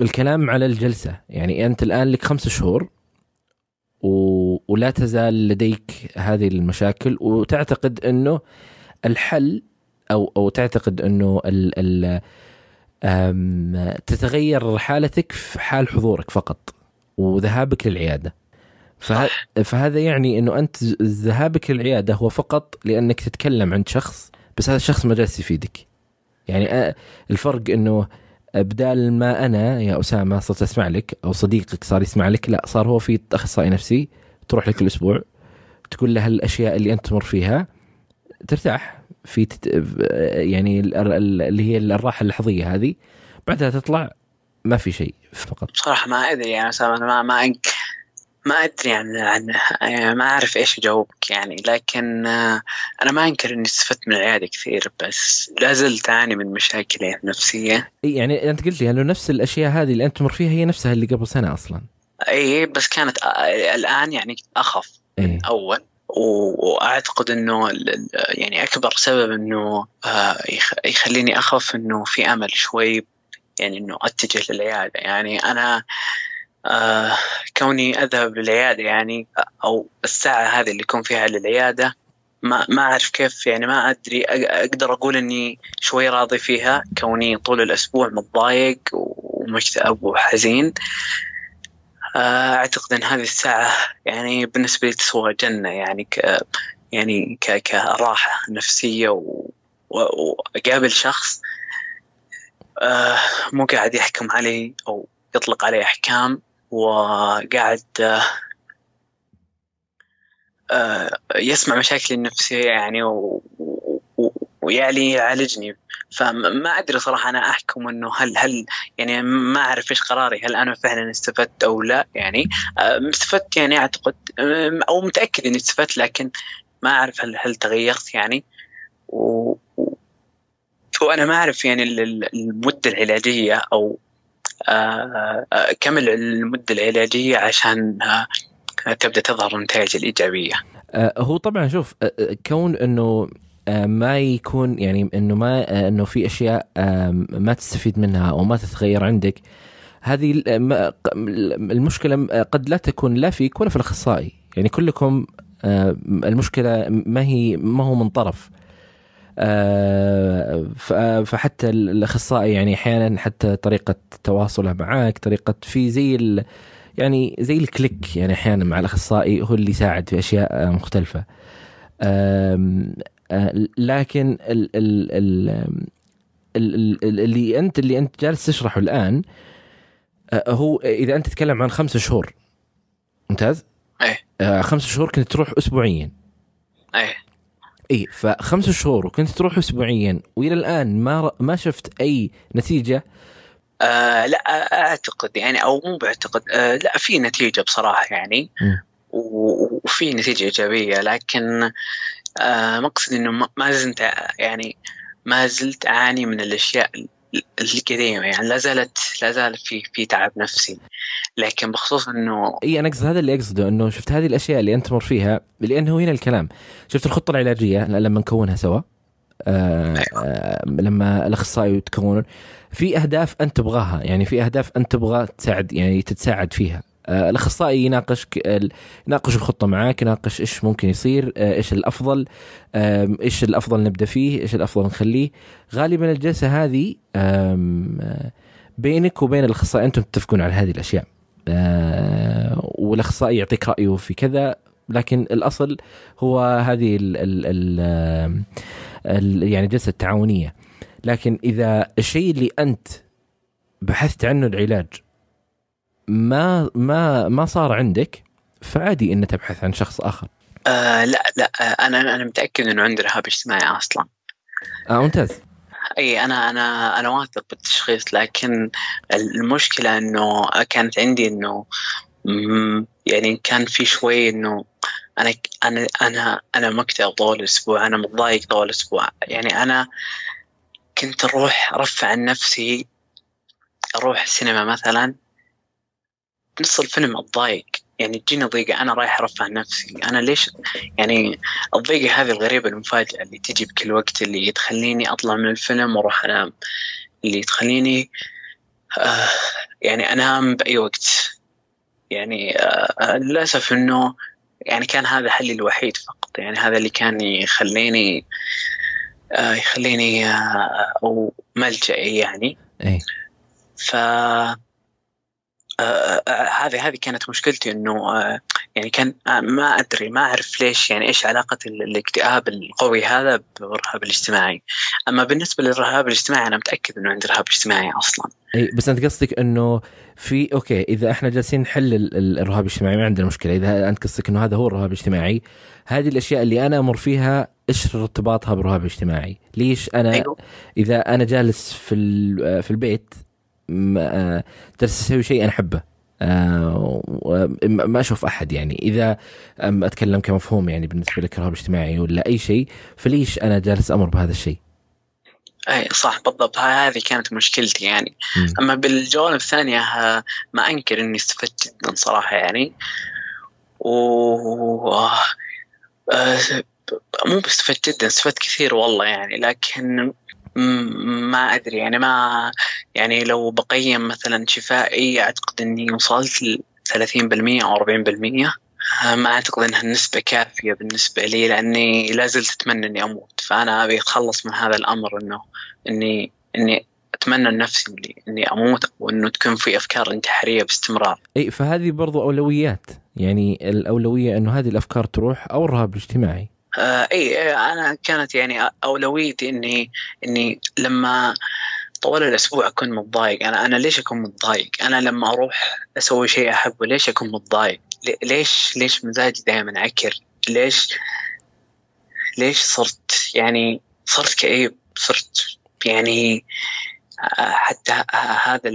الكلام على الجلسة يعني أنت الآن لك خمس شهور ولا تزال لديك هذه المشاكل وتعتقد إنه الحل أو أو تعتقد إنه ال ال تتغير حالتك في حال حضورك فقط وذهابك للعيادة. فه... فهذا يعني إنه أنت ذهابك للعيادة هو فقط لأنك تتكلم عند شخص بس هذا الشخص ما جالس يفيدك. يعني الفرق إنه بدال ما أنا يا أسامة صرت أسمع لك أو صديقك صار يسمع لك لا صار هو في أخصائي نفسي تروح لك الأسبوع تقول له الأشياء اللي أنت تمر فيها ترتاح في تت... يعني اللي هي الراحة اللحظية هذه بعدها تطلع ما في شيء فقط. بصراحة ما أدري يعني ما ما ما أدري عن عن يعني ما أعرف إيش أجاوبك يعني لكن أنا ما أنكر إني استفدت من العيادة كثير بس لا زلت أعاني من مشاكل نفسية. يعني أنت قلت لي انه نفس الأشياء هذه اللي أنت تمر فيها هي نفسها اللي قبل سنة أصلا. إي بس كانت الآن يعني أخف من إيه؟ اول وأعتقد إنه يعني أكبر سبب إنه آه، يخليني أخاف إنه في أمل شوي يعني إنه أتجه للعيادة. يعني أنا آه كوني أذهب للعيادة يعني أو الساعة هذه اللي يكون فيها للعيادة ما ما أعرف كيف يعني ما أدري أقدر أقول إني شوي راضي فيها. كوني طول الأسبوع متضايق ومكتئب وحزين. أعتقد إن هذه الساعة يعني بالنسبة لي تسوى جنة يعني ك يعني ك كراحة نفسية و... وأقابل شخص آه، مو قاعد يحكم علي أو يطلق علي أحكام وقاعد آه، يسمع مشاكلي النفسية يعني و... ويعني يعالجني. فما أدري صراحة أنا أحكم إنه هل هل يعني ما أعرف إيش قراري هل أنا فعلا استفدت أو لا. يعني استفدت يعني أعتقد أو متأكد إني استفدت لكن ما أعرف هل هل تغيرت يعني. و وأنا ما أعرف يعني المدة العلاجية أو كم المدة العلاجية عشان تبدأ تظهر النتائج الإيجابية. هو طبعا شوف كون إنه آه، ما يكون يعني إنه ما آه، إنه في أشياء ما تستفيد منها أو ما تتغير عندك. هذه المشكلة قد لا تكون لا فيك ولا في الأخصائي. يعني كلكم آه، المشكلة ما هي ما هو من طرف. فحتى الأخصائي يعني أحيانا حتى طريقة تواصله معك طريقة في زي يعني زي الكليك يعني أحيانا مع الأخصائي هو اللي يساعد في أشياء مختلفة. آه، لكن ال ال ال اللي انت اللي أنت جالس تشرحه الآن آه، هو إذا أنت تتكلم عن خمسة شهور ممتاز؟ إيه. آه، خمسة شهور كنت تروح اسبوعيا. إيه. إي فخمسة شهور وكنت تروح اسبوعيا وإلى الآن ما ما شفت أي نتيجة؟ آه لا أعتقد يعني أو مو بعتقد آه لا في نتيجة بصراحة يعني. وفي نتيجة إيجابية لكن آه مقصد إنه ما زلت يعني ما زلت أعاني من الأشياء القديمه يعني لا زالت لا زال في في تعب نفسي. لكن بخصوص إنه إي أنا أقصد هذا اللي أقصده إنه شفت هذه الأشياء اللي أنت تمر فيها لأنه هنا الكلام. شفت الخطة العلاجية لما نكونها سوا؟ آه آه لما الأخصائي يتكونون. في أهداف أنت تبغاها يعني في أهداف أنت تبغى تساعد يعني تتساعد فيها. الأخصائي يناقشك يناقش الخطة معاك يناقش إيش ممكن يصير آه إيش الأفضل آه إيش الأفضل نبدأ فيه إيش الأفضل نخليه. غالبا الجلسة هذه آه بينك وبين الأخصائي أنتم تتفقون على هذه الأشياء. آه والأخصائي يعطيك رأيه في كذا لكن الأصل هو هذه ال ال ال ال يعني جلسة تعاونية. لكن إذا الشيء اللي أنت بحثت عنه العلاج ما ما ما صار عندك فعادي إن تبحث عن شخص آخر. آه لا لا آه أنا أنا متأكد إنه عندي رهاب اجتماعي أصلا. آه ممتاز. أي أنا أنا أنا واثق بالتشخيص لكن المشكلة إنه كانت عندي إنه يعني كان في شوي إنه أنا أنا أنا أنا مكتئب طول الأسبوع أنا متضايق طول الأسبوع يعني أنا كنت أروح أرفع عن نفسي أروح السينما مثلا نص الفيلم اتضايق يعني تجيني ضيقة أنا رايح أرفع نفسي. أنا ليش يعني الضيقة هذه الغريبة المفاجئة اللي تجي بكل وقت اللي تخليني أطلع من الفيلم وأروح أنام. اللي تخليني آه يعني أنام بأي وقت. يعني آه للأسف إنه يعني كان هذا حلي الوحيد فقط. يعني هذا اللي كان يخليني آه يخليني آه أو ملجأي يعني. أي. ف آه، آه، هذه هذه كانت مشكلتي إنه آه، يعني كان ما أدري ما أعرف ليش يعني إيش علاقة الاكتئاب القوي هذا بالرهاب الاجتماعي أما بالنسبة للرهاب الاجتماعي أنا متأكد إنه عندي رهاب اجتماعي أصلا إي بس أنت قصدك إنه في أوكي إذا إحنا جالسين نحل الرهاب الاجتماعي ما عندنا مشكلة إذا أنت قصدك إنه هذا هو الرهاب الاجتماعي هذه الأشياء اللي أنا أمر فيها إيش ارتباطها بالرهاب الاجتماعي؟ ليش أنا أيوه. إذا أنا جالس في في البيت آه، جالس أسوي شيء أنا أحبه. آه، ما أشوف أحد يعني. إذا أتكلم كمفهوم يعني بالنسبة لك رهاب اجتماعي ولا أي شيء فليش أنا جالس أمر بهذا الشيء؟ أي صح بالضبط. هذه كانت مشكلتي يعني. م. أما بالجوانب الثانية ما أنكر إني استفدت جدا صراحة يعني. و آه، مو بستفدت جدا استفدت كثير والله يعني. لكن ما ادري يعني ما يعني لو بقيم مثلا شفائي اعتقد اني وصلت ل 30% أو 40% ما اعتقد انها النسبة كافيه بالنسبة لي لاني لا زلت اتمنى اني أموت فانا ابي اتخلص من هذا الامر انه اني اني اتمنى لنفسي اني, إني أموت وانه تكون في افكار انتحاريه باستمرار. اي فهذه برضو اولويات يعني الاولويه انه هذه الافكار تروح أو الرهاب الاجتماعي. آه اي أنا كانت يعني أولويتي إني إني لما طوال الأسبوع أكون متضايق. أنا أنا ليش أكون متضايق؟ أنا لما أروح أسوي شيء أحبه ليش أكون متضايق؟ ليش ليش مزاجي دائما عكر ليش ليش صرت يعني صرت كئيب؟ صرت يعني آه، حتى هذا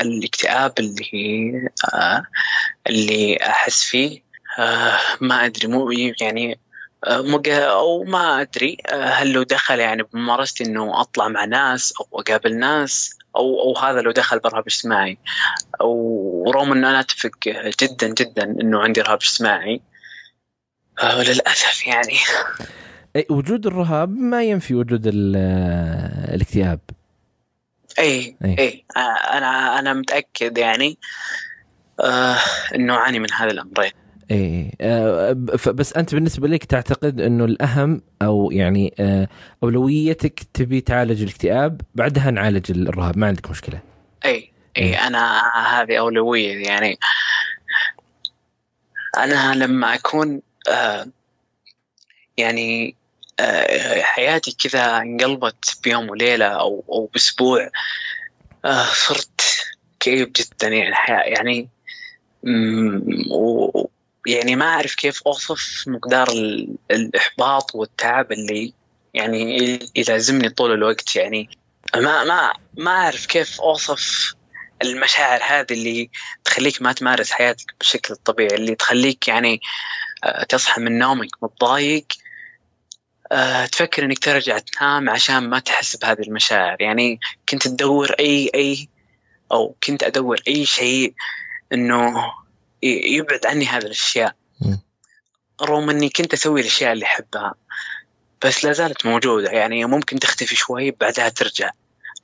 الاكتئاب اللي آه، اللي أحس فيه آه، ما أدري مو يعني أو ما أدري هل لو دخل يعني بممارستي إنه أطلع مع ناس أو أقابل ناس أو أو هذا لو دخل برهاب اجتماعي. ورغم إنه أنا أتفق جدا جدا إنه عندي رهاب اجتماعي وللاسف يعني. وجود الرهاب ما ينفي وجود الاكتئاب. أي أي, أي. أنا أنا متأكد يعني آه إنه أعاني من هذا الامرين إيه آه بس أنت بالنسبة لك تعتقد إنه الأهم أو يعني آه أولويتك تبي تعالج الاكتئاب بعدها نعالج الرهاب ما عندك مشكلة اي اي إيه. أنا هذه أولوية يعني أنا لما أكون آه يعني آه حياتي كذا انقلبت بيوم وليلة أو أو بأسبوع آه صرت كئيب جدا يعني يعني يعني ما أعرف كيف أوصف مقدار الإحباط والتعب اللي يعني يلازمني طول الوقت يعني. ما ما ما أعرف كيف أوصف المشاعر هذه اللي تخليك ما تمارس حياتك بالشكل الطبيعي اللي تخليك يعني آه، تصحى من نومك متضايق آه، تفكر إنك ترجع تنام عشان ما تحس بهذه المشاعر. يعني كنت تدور أي أي أو كنت أدور أي شيء إنه يبعد عني هذه الأشياء. رغم إني كنت أسوي الأشياء اللي أحبها بس لا زالت موجودة. يعني ممكن تختفي شوي بعدها ترجع.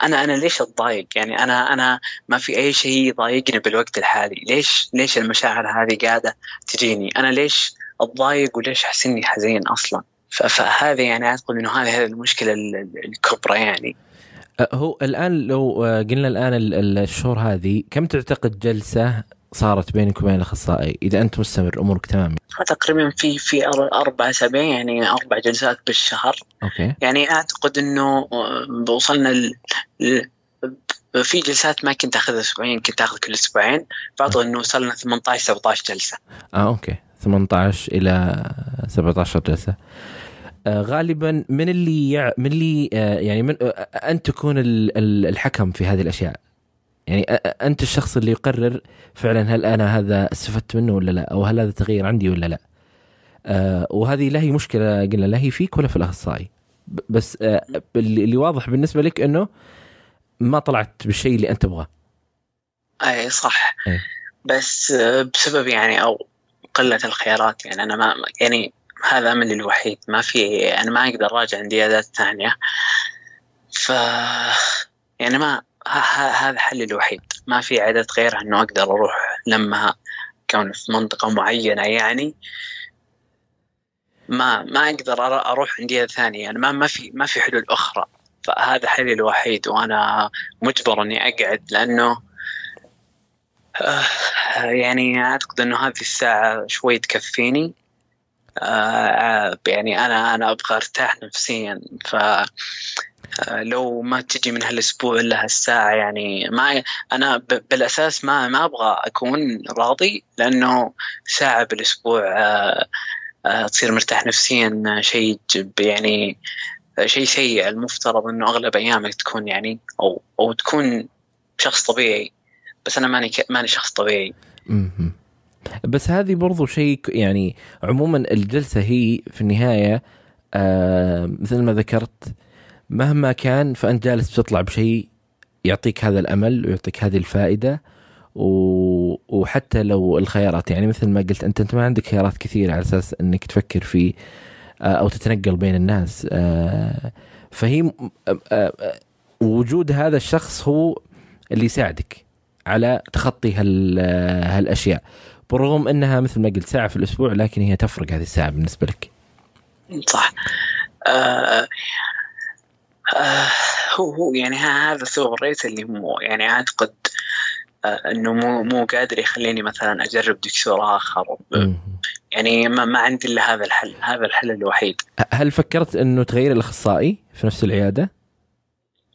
أنا أنا ليش أتضايق؟ يعني أنا أنا ما في أي شيء يضايقني بالوقت الحالي. ليش ليش المشاعر هذه قاعدة تجيني؟ أنا ليش أتضايق وليش احس اني حزين أصلا؟ فهذه يعني اعتقد إنه هذه المشكلة الكبرى يعني. أه، هو الآن لو أه، قلنا الآن الشهور هذه كم تعتقد جلسة صارت بينك وبين الأخصائي. إذا أنت مستمر أمورك تمام؟ تقريبا في في أربع أسابيع يعني أربع جلسات بالشهر. okay. يعني أعتقد إنه آه، وصلنا ل... في جلسات ما كنت أخذها أسبوعين كنت أخذ كل أسبوعين. فاعتقد إنه وصلنا 18 17 جلسة. آه okay. 18 إلى 17 جلسة. آه غالبا من اللي يع... من اللي آه يعني من آه انت تكون الحكم في هذه الأشياء؟ يعني أنت الشخص اللي يقرر فعلا هل أنا هذا استفدت منه ولا لا أو هل هذا تغيير عندي ولا لا. آه وهذه لا هي مشكلة قلنا لا هي فيك ولا في الاخصائي بس آه اللي واضح بالنسبة لك إنه ما طلعت بالشيء اللي أنت تبغاه. أي صح. أي. بس آه بسبب يعني أو قلة الخيارات يعني أنا ما يعني هذا أملي الوحيد. ما في أنا ما أقدر أراجع عندي ثانية. ف يعني ما هذا حلي الوحيد. ما في عدد غيره إنه أقدر أروح لما كون في منطقة معينة يعني. ما ما أقدر أروح عندي ثانية. يعني ما ما في ما في حلول أخرى. فهذا حلي الوحيد. وأنا مجبر إني أقعد لأنه آه، يعني أعتقد إنه هذه الساعة شوي تكفيني. يعني أنا أنا أبغى أرتاح نفسيا ف آه، لو ما تجي من هالأسبوع إلا هالساعة يعني ما أنا بالأساس ما ما أبغى أكون راضي لأنه ساعة بالأسبوع آه، آه، تصير مرتاح نفسيا شيء يعني شيء سيء المفترض إنه أغلب أيامك تكون يعني أو أو تكون شخص طبيعي بس أنا ماني ماني شخص طبيعي. بس هذه برضو شيء يعني عموما الجلسة هي في النهاية آه مثل ما ذكرت مهما كان فأنت جالس بتطلع بشيء يعطيك هذا الأمل ويعطيك هذه الفائدة و... وحتى لو الخيارات يعني مثل ما قلت انت أنت ما عندك خيارات كثيرة على أساس إنك تفكر في آه، أو تتنقل بين الناس آه، فهي آه، وجود هذا الشخص هو اللي يساعدك على تخطي هال... هالأشياء. برغم انها مثل ما قلت ساعة في الأسبوع لكن هي تفرق هذه الساعة بالنسبة لك. صح. آه آه هو هو يعني هذا سوء الرئيس اللي مو يعني أعتقد آه إنه مو مو قادر يخليني مثلا أجرب دكتور آخر. يعني ما, ما عندي إلا هذا الحل هذا الحل الوحيد. هل فكرت إنه تغير الأخصائي في نفس العيادة؟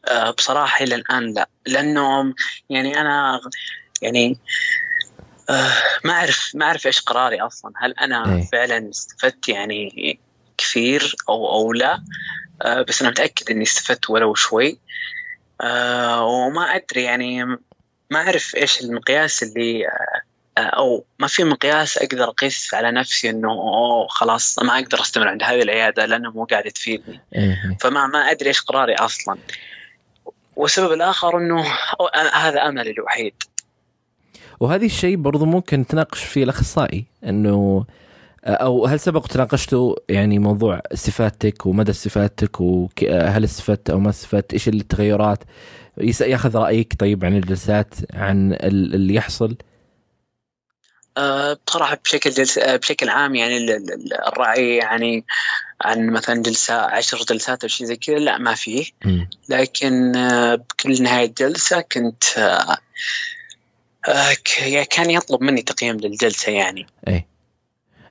آه بصراحة إلى الآن لا. لأنه يعني أنا يعني آه ما اعرف ما أعرف إيش قراري أصلا. هل أنا أي. فعلا استفدت يعني كثير أو أو لا؟ آه، بس أنا متأكد إني استفدت ولو شوي. آه، وما أدري يعني ما أعرف إيش المقياس اللي آه، أو ما في مقياس أقدر أقيس على نفسي إنه أوه خلاص ما أقدر أستمر عند هذه العيادة لأنه مو قاعد تفيدني. إيه. فما ما أدري إيش قراري أصلا. والسبب الآخر إنه هذا أملي الوحيد. وهذه الشيء برضو ممكن تناقش فيه الأخصائي إنه أو هل سبق تناقشتوا يعني موضوع استفادتك ومدى استفادتك وهل استفدت أو ما استفدت إيش التغيرات؟ ياخذ رأيك طيب عن الجلسات عن اللي يحصل؟ أه بصراحة بشكل جلس بشكل عام يعني الرأي يعني عن مثلا جلسة عشر جلسات أو شيء زي كذا لا ما فيه. لكن أه بكل نهاية جلسة كنت أه, أه كان يطلب مني تقييم للجلسة يعني. إيه.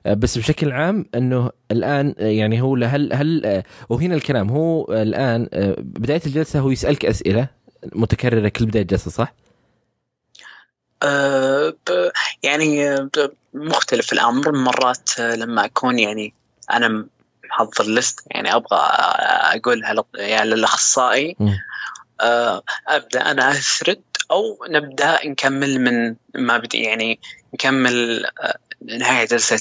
آه، بس بشكل عام إنه الآن آه، يعني هو هل هل آه، وهنا الكلام هو الآن بداية الجلسة هو يسألك أسئلة متكررة كل بداية جلسة صح؟ أه يعني مختلف الأمر. مرات لما أكون يعني أنا محضر لست يعني أبغى اقولها يعني للأخصائي أه أبدأ أنا أسرد. أو نبدأ نكمل من ما بدي يعني نكمل نهاية جلسة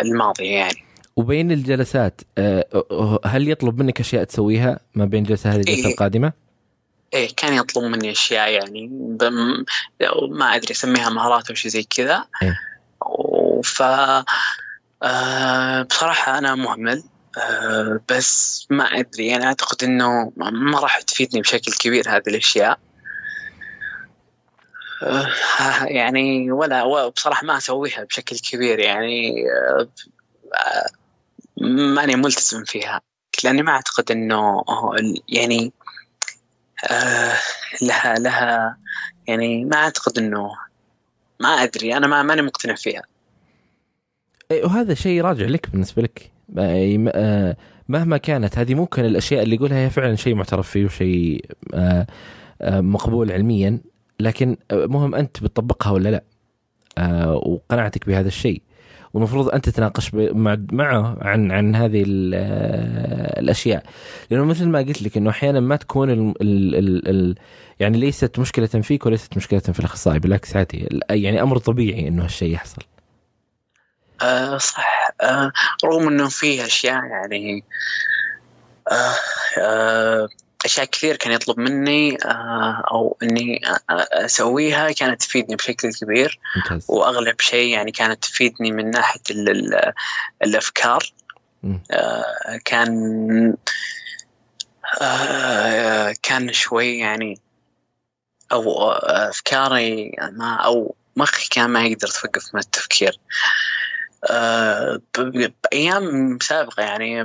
الماضيه يعني وبين الجلسات آه، هل يطلب منك أشياء تسويها ما بين جلسة هذه الجلسة إيه القادمة؟ إيه كان يطلب مني أشياء يعني بم... ما أدري أسميها مهارات أو شيء زي كذا إيه؟ ف آه بصراحة أنا مهمل آه، بس ما أدري أنا أعتقد إنه ما راح تفيدني بشكل كبير هذه الأشياء آه، يعني ولا بصراحة ما أسويها بشكل كبير يعني ماني ملتزم فيها لأني ما أعتقد إنه يعني لها لها يعني ما أعتقد إنه ما أدري أنا ما ماني مقتنع فيها. وهذا شيء راجع لك بالنسبة لك. آه، مهما كانت هذه ممكن الأشياء اللي يقولها هي فعلا شيء معترف فيه وشيء آه، آه، مقبول علميا. لكن مهم أنت بتطبقها ولا لا. وقناعتك بهذا الشيء. والمفروض أنت تتناقش معه عن عن هذه الأشياء. لأنه مثل ما قلت لك إنه أحيانا ما تكون ال ال ال ال يعني ليست مشكلة فيك وليست مشكلة في الأخصائي بالعكس عادي. يعني أمر طبيعي إنه هالشيء يحصل. آه صح. آه رغم إنه في أشياء يعني آه آه أشياء كثير كان يطلب مني آه أو إني أسويها كانت تفيدني بشكل كبير. ممتاز. وأغلب شيء يعني كانت تفيدني من ناحية ال ال الأفكار. آه كان آه كان شوي يعني أو أفكاري ما أو مخي كان ما يقدر يتوقف من التفكير. آه، بأيام سابقة يعني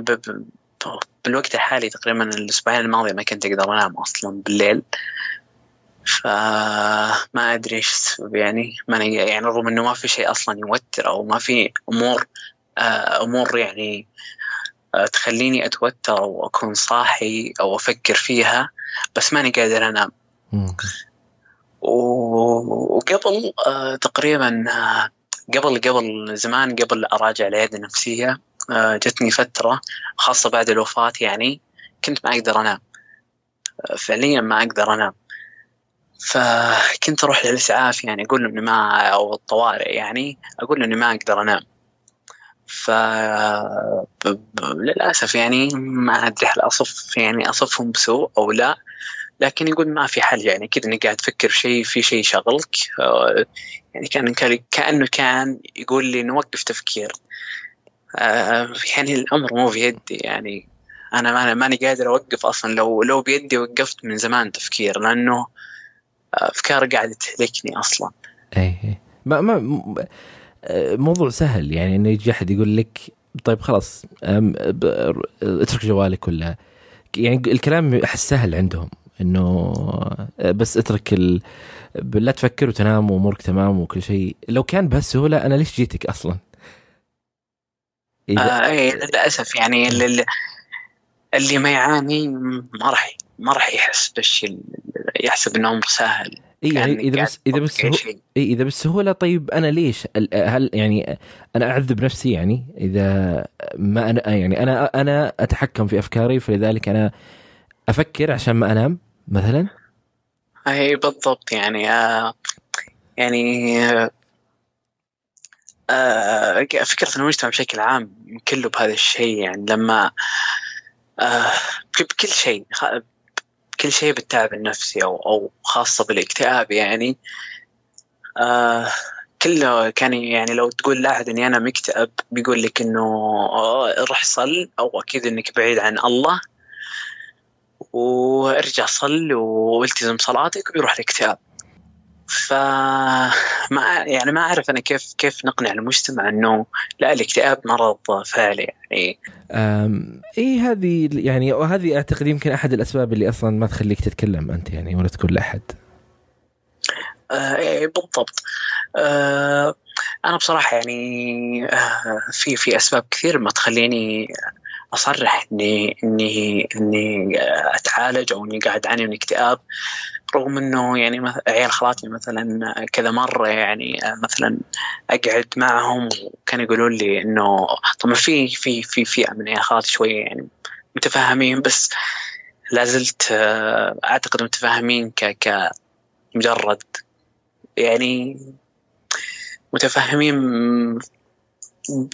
بالوقت الحالي تقريبا الأسبوعين الماضية ما كنت أقدر أنام أصلا بالليل. فما أدري إيش السبب يعني. ما يعني رغم إنه ما في شيء أصلا يوتر أو ما في أمور آه، أمور يعني آه، تخليني أتوتر أو أكون صاحي أو أفكر فيها بس ماني قادر أنام. وقبل تقريبا قبل قبل زمان قبل أراجع العياده النفسية آه، جتني فترة خاصة بعد الوفاة يعني كنت ما أقدر أنام. آه، فعليا ما أقدر أنام. فكنت أروح للإسعاف يعني أقول لهم ما أو الطوارئ يعني أقول إني ما أقدر أنام. ف للأسف يعني ما أدري هل اصف يعني أصفهم بسوء أو لا لكن يقول ما في حل يعني. كذا انك قاعد تفكر شيء في شيء شغلك. آه، يعني كان كأنه كان يقول لي نوقف تفكير. آه، يعني الأمر مو بيدي يعني أنا ماني قادر أوقف أصلا. لو لو بيدي وقفت من زمان تفكير لأنه أفكار قاعدة تهلكني أصلا. اي اي ما ما موضوع سهل. يعني إنه يجي أحد يقول لك طيب خلاص اترك جوالك ولا؟ يعني الكلام أحس سهل عندهم إنه بس اترك ال... لا تفكر وتنام وأمورك تمام وكل شيء. لو كان بهالسهوله أنا ليش جيتك أصلا؟ إذا... آه إيه للأسف يعني اللي, اللي ما يعاني ما راح ما راح يحس بالشيء يحسب انه أمر سهل اي يعني إذا بس إذا بس. إيه إذا بالسهوله طيب أنا ليش؟ هل يعني أنا أعذب نفسي يعني؟ إذا ما أنا يعني أنا أنا أتحكم في أفكاري فلذلك أنا أفكر عشان ما أنام مثلا. اي بالضبط يعني آه يعني آه فكرة المجتمع بشكل عام كله بهذا الشيء يعني لما آه بكل شيء كل شيء بالتعب النفسي أو أو خاصة بالاكتئاب يعني آه كله كان يعني لو تقول لأحد إني أنا مكتئب بيقول لك إنه آه، روح صل أو أكيد إنك بعيد عن الله وارجع صل والتزم صلاتك ويروح الاكتئاب. فما يعني ما أعرف أنا كيف كيف نقنع المجتمع إنه لا الاكتئاب مرض فعلي يعني. إي هذه يعني وهذه أعتقد يمكن أحد الأسباب اللي أصلا ما تخليك تتكلم أنت يعني ولا تقول لأحد. آه إيه، بالضبط. آه أنا بصراحة يعني آه في في أسباب كثير ما تخليني أصرح اني اني إني أتعالج أو إني قاعد أعاني من اكتئاب. رغم إنه يعني عيال خالاتي مثلا كذا مرة يعني مثلا أقعد معهم وكانوا يقولون لي إنه طبعا في في في فئة من عيال خالاتي شوية يعني متفاهمين بس لا زلت أعتقد متفاهمين ك كمجرد يعني متفاهمين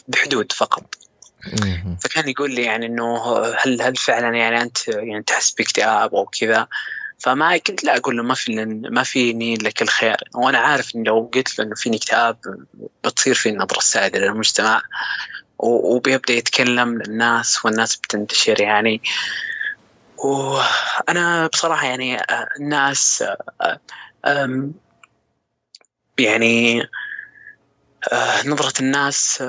بحدود فقط. فكان يقول لي يعني إنه هل هل فعلا يعني أنت يعني تحس باكتئاب أو كذا؟ فما كنت لا أقول له ما في ما فيني لك الخير وأنا عارف انه لو قلت له إنه فيني اكتئاب بتصير في نظره سائده للمجتمع وبيبدأ يتكلم للناس والناس بتنتشر يعني. وأنا بصراحة يعني الناس يعني نظرة الناس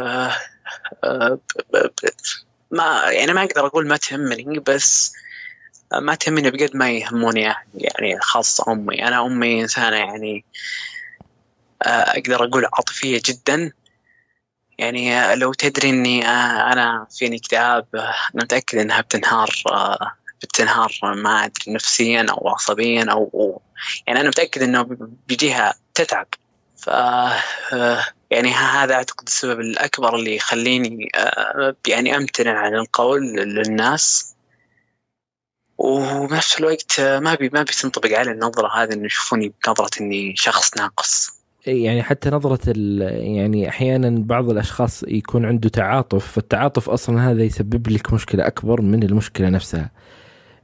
ما يعني ما أقدر أقول ما تهمني بس ما تهمني بقد ما يهموني يعني خاصة أمي. أنا أمي إنسانة يعني أقدر أقول عاطفية جدا. يعني لو تدري إني أنا فيني اكتئاب أنا متأكد إنها بتنهار بتنهار ما أدري نفسيا أو عصبيا أو يعني أنا متأكد إنه بيجيها تتعب. ف يعني هذا أعتقد السبب الأكبر اللي يخليني يعني أمتنع عن القول للناس. وبنفس الوقت ما بي ما بتنطبق علي النظرة هذه إنه يشوفوني بنظرة إني شخص ناقص. يعني حتى نظرة يعني أحيانا بعض الأشخاص يكون عنده تعاطف فالتعاطف أصلا هذا يسبب لك مشكلة أكبر من المشكلة نفسها.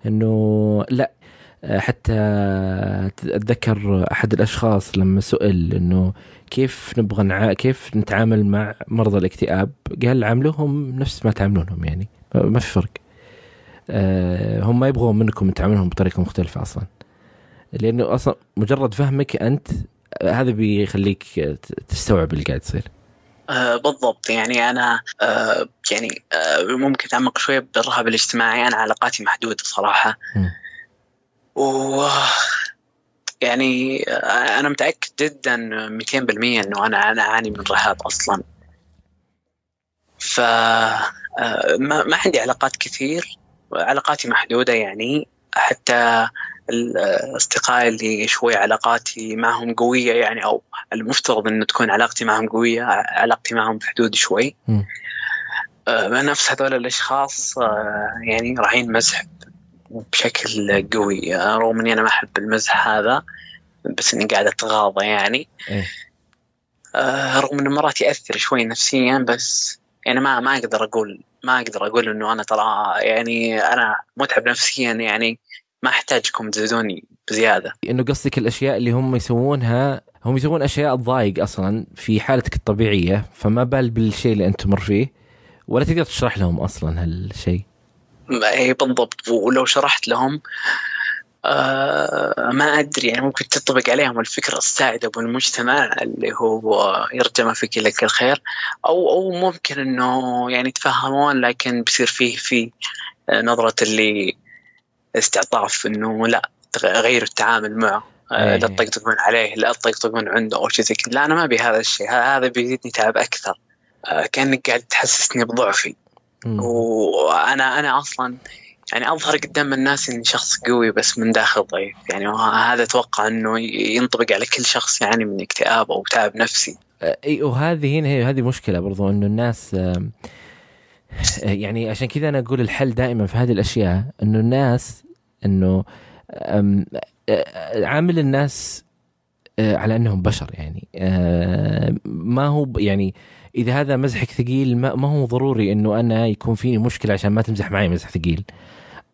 إنه لا حتى أتذكر أحد الأشخاص لما سئل إنه كيف نبغى نع... كيف نتعامل مع مرضى الاكتئاب؟ قال عاملوهم نفس ما تعاملونهم يعني. ما في فرق. هم ما يبغون منكم تعاملهم بطريقة مختلفة أصلا. لأنه أصلا مجرد فهمك أنت هذا بيخليك تستوعب اللي قاعد يصير. آه بالضبط. يعني أنا آه يعني آه ممكن أتعمق شوية بالرهاب الاجتماعي. أنا علاقاتي محدودة صراحة. م. و يعني آه، أنا متأكد جدا 200% إنه أنا أنا أعاني من رهاب أصلا. ف آه، ما عندي علاقات كثير. علاقاتي محدودة يعني حتى الأصدقاء اللي شوي علاقاتي معهم قوية يعني أو المفترض إنه تكون علاقتي معهم قوية علاقتي معهم بحدود شوي م. آه، نفس هذول الأشخاص يعني رايحين مزح بشكل قوي رغم إني أنا ما أحب المزح هذا بس إني قاعد أتغاضى يعني إيه؟ آه رغم إنه مرات يأثر شوي نفسيا بس يعني ما ما أقدر أقول ما أقدر أقول إنه أنا ترى يعني أنا متعب نفسيا يعني ما أحتاجكم تزيدوني بزيادة. إنه قصدك الأشياء اللي هم يسوونها هم يسوون أشياء تضايق أصلا في حالتك الطبيعية فما بال بالشيء اللي أنت تمر فيه ولا تقدر تشرح لهم أصلا هالشيء. اي بالضبط. ولو شرحت لهم آه ما أدري يعني ممكن تطبق عليهم الفكرة السائدة بالمجتمع اللي هو يرجى ما فيك لك الخير أو أو ممكن إنه يعني يتفهمون لكن بصير فيه في نظرة اللي استعطاف إنه لا غير التعامل معه آه، لا تطقطقون عليه لا تطقطقون عنده أو شيء زي كذا. لا أنا ما أبي هذا الشيء هذا بيزيدني تعب أكثر آه، كأنك قاعد تحسسني بضعفي. وأنا أنا أصلا يعني أظهر قدام الناس إني شخص قوي بس من داخل ضعيف. يعني هذا أتوقع إنه ينطبق على كل شخص يعاني من اكتئاب أو تعب نفسي. إي وهذه هنا هذه مشكلة برضو إنه الناس يعني عشان كذا أنا أقول الحل دائما في هذه الأشياء إنه الناس إنه عامل الناس على إنهم بشر يعني. ما هو يعني إذا هذا مزحك ثقيل ما هو ضروري إنه أنا يكون فيني مشكلة عشان ما تمزح معي مزح ثقيل.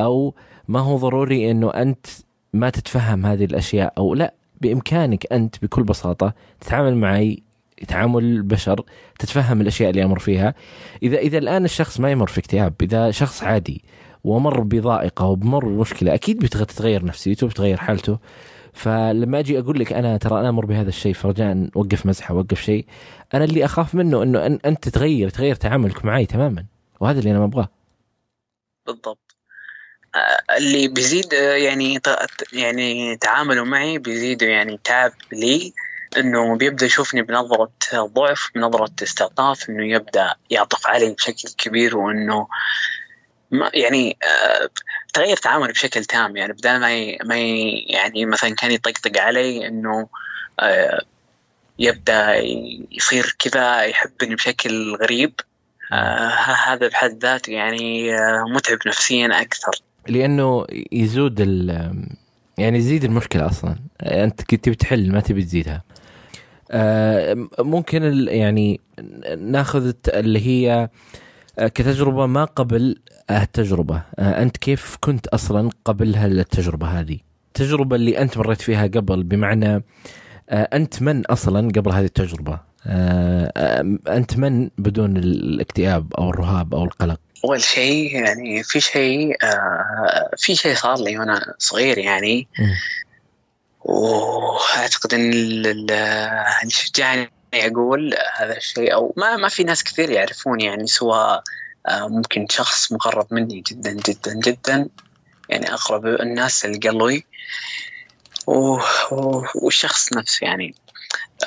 أو ما هو ضروري إنه أنت ما تتفهم هذه الأشياء أو لا بإمكانك أنت بكل بساطة تتعامل معي تعامل البشر تتفهم الأشياء اللي أمر فيها. إذا إذا الآن الشخص ما يمر في اكتئاب إذا شخص عادي ومر بضائقة وبمر بمشكلة أكيد بتتغير نفسيته بتغير حالته. فلما أجي أقول لك أنا ترى أنا أمر بهذا الشيء فرجاء وقف مزحه وقف شيء أنا اللي أخاف منه إنه أنت تغير تغير تعاملك معي تماما وهذا اللي أنا ما أبغاه. بالضبط. اللي بيزيد آه، يعني يعني تعامله معي بيزيد يعني تعب لي إنه بيبدأ يشوفني بنظرة ضعف بنظرة استعطاف إنه يبدأ يعطف علي بشكل كبير وإنه ما يعني آه تغير تعاملي بشكل تام يعني بدل ما ما يعني مثلا كان يطقطق علي إنه آه يبدأ يصير كذا يحبني بشكل غريب آه هذا بحد ذاته يعني آه متعب نفسيا أكثر. لأنه يزود يعني يزيد المشكلة أصلا. أنت تبي تحل ما تبي تزيدها. آه ممكن يعني ناخذ اللي هي آه، كتجربة ما قبل التجربة. آه، أنت كيف كنت أصلا قبل هالتجربه هذه؟ التجربه اللي أنت مريت فيها قبل بمعنى أنت من أصلا قبل هذه التجربة؟ أنت من بدون الاكتئاب أو الرهاب أو القلق؟ أول شيء يعني في شيء آه في شيء صار لي وأنا صغير يعني. وأعتقد إن اللي شجعني أقول هذا الشيء أو ما ما في ناس كثير يعرفون يعني سواء آه ممكن شخص مقرب مني جدا جدا جدا. يعني أقرب الناس لقلبي والشخص نفسه يعني.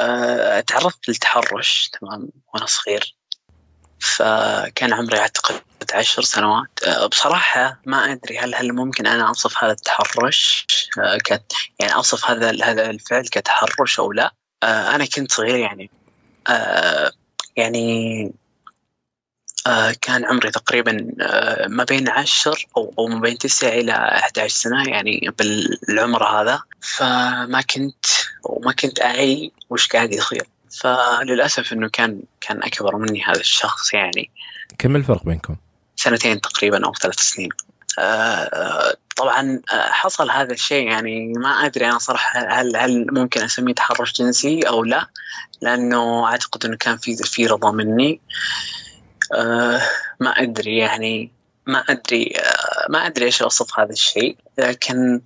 أه تعرضت للتحرش تمام وأنا صغير. فكان عمري أعتقد عشر سنوات. أه بصراحة ما أدري هل هل ممكن أنا أوصف هذا التحرش؟ أه كت يعني أوصف هذا هذا الفعل كتحرش أو لا؟ أه أنا كنت صغير يعني. يعني كان عمري تقريبا ما بين عشر أو, أو ما بين تسعة إلى 11 سنة يعني بالعمر هذا. فما كنت وما كنت أعي وش قاعد يصير. فللأسف إنه كان كان أكبر مني هذا الشخص يعني. كم الفرق بينكم؟ سنتين تقريبا أو ثلاث سنين. آه طبعا حصل هذا الشيء يعني ما أدري أنا صراحة هل هل ممكن أسميه تحرش جنسي أو لا لأنه أعتقد إنه كان في في رضا مني. آه ما أدري يعني ما أدري آه ما أدري إيش اوصف هذا الشيء. لكن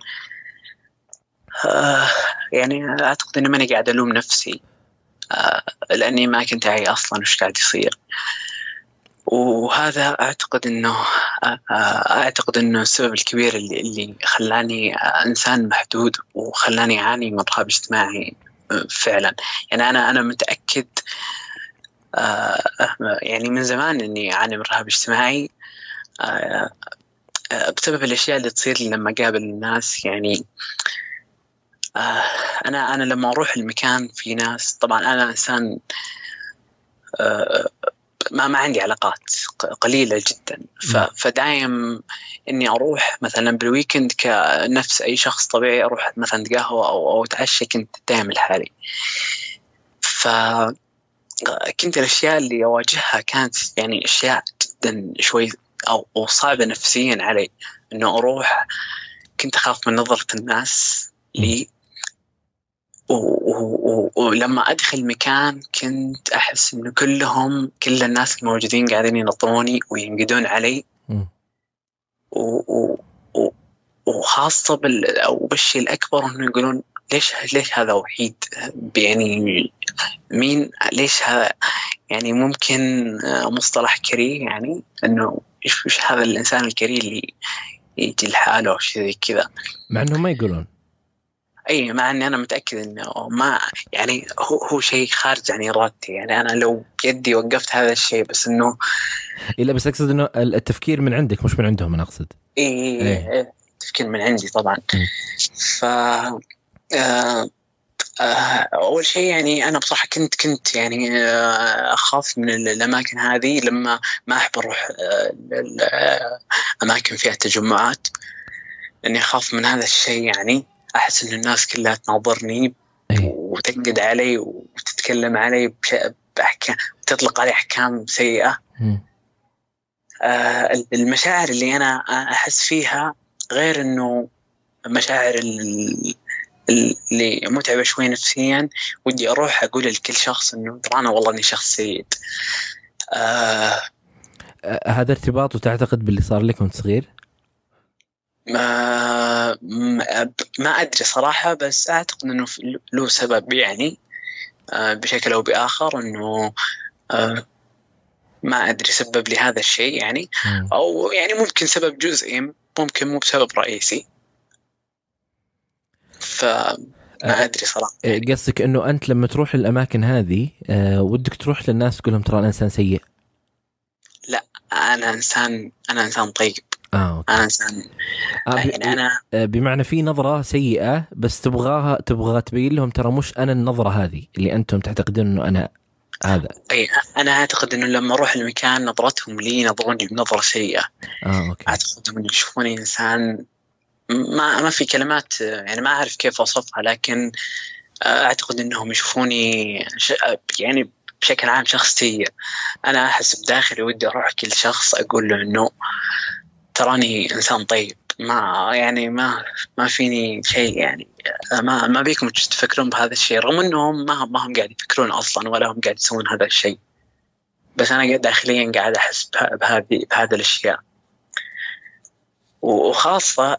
آه يعني أعتقد اني ماني قاعد ألوم نفسي. آه لأني ما كنت أعي أصلا وش قاعد يصير. وهذا أعتقد إنه أعتقد إنه السبب الكبير اللي, اللي خلاني إنسان محدود وخلاني أعاني من رهاب اجتماعي فعلا. يعني أنا أنا متأكد آه يعني من زمان إني أعاني من رهاب اجتماعي آه بسبب الأشياء اللي تصير لما أقابل الناس. يعني آه أنا أنا لما أروح المكان في ناس طبعا أنا إنسان ما ما عندي علاقات قليلة جدا. فدايم إني أروح مثلا بالويكند كنفس أي شخص طبيعي أروح مثلا قهوة أو أو أتعشى كنت دايم لحالي. ف كنت الأشياء اللي أواجهها كانت يعني أشياء جدا شوي أو أو صعبة نفسيا علي. إنه أروح كنت أخاف من نظرة الناس لي ولما أدخل مكان كنت أحس إنه كلهم كل الناس الموجودين قاعدين ينظروني وينقدون علي. و وخاصة بال أو بالشيء الأكبر إنه يقولون ليش ليش هذا وحيد؟ يعني مين ليش هذا يعني ممكن مصطلح كري يعني؟ إنه إيش إيش هذا الإنسان الكري اللي يجي لحاله أو شيء زي كذا. مع إنهم ما يقولون. إي مع إني أنا متأكد إنه ما يعني هو هو شيء خارج عن إرادتي. يعني أنا لو بيدي وقفت هذا الشيء بس إنه لا بس أقصد إنه التفكير من عندك مش من عندهم أنا أقصد. إي إيه. التفكير من عندي طبعا. ف آه آه أول شيء يعني أنا بصراحة كنت كنت يعني آه أخاف من الأماكن هذه لما ما احب أروح أماكن فيها تجمعات. لاني أخاف من هذا الشيء يعني. أحس إن الناس كلها تناظرني وتنقد علي وتتكلم علي باحكام تطلق علي أحكام سيئة. آه المشاعر اللي أنا أحس فيها غير إنه مشاعر اللي متعبة شوي نفسيا. ودي أروح أقول لكل شخص إنه ترى أنا والله إني شخص سيد آه هذا ارتباط وتعتقد باللي صار لك وأنت صغير؟ ما ما أدري صراحة بس أعتقد إنه له سبب يعني بشكل أو بآخر إنه ما أدري سبب لي هذا الشيء يعني. أو يعني ممكن سبب جزئي ممكن مو بسبب رئيسي. فما أدري صراحة. قصدك إنه أنت لما تروح الأماكن هذه ودك تروح للناس تقول لهم ترى أنا إنسان سيء؟ لا أنا انسان أنا إنسان طيب. آه أوكي. انسان آه يعني أنا بمعنى في نظرة سيئة بس تبغاها تبغى تبين لهم ترى مش أنا النظرة هذه اللي أنتم تعتقدون إنه أنا هذا. إي أنا أعتقد إنه لما أروح المكان نظرتهم لي ينظروني بنظرة سيئة. آه أوكي. أعتقد انهم يشوفوني إنسان ما ما في كلمات يعني ما أعرف كيف أوصفها لكن أعتقد إنهم يشوفوني يعني بشكل عام شخص سيء. أنا أحس بداخلي ودي أروح كل شخص أقول له إنه تراني إنسان طيب. ما يعني ما ما فيني شيء يعني ما ما بيكم تفكرون بهذا الشيء رغم إنهم ما ما هم قاعد يفكرون أصلا ولا هم قاعد يسوون هذا الشيء. بس أنا داخليا قاعد أحس بهذه بهذه الأشياء. وخاصة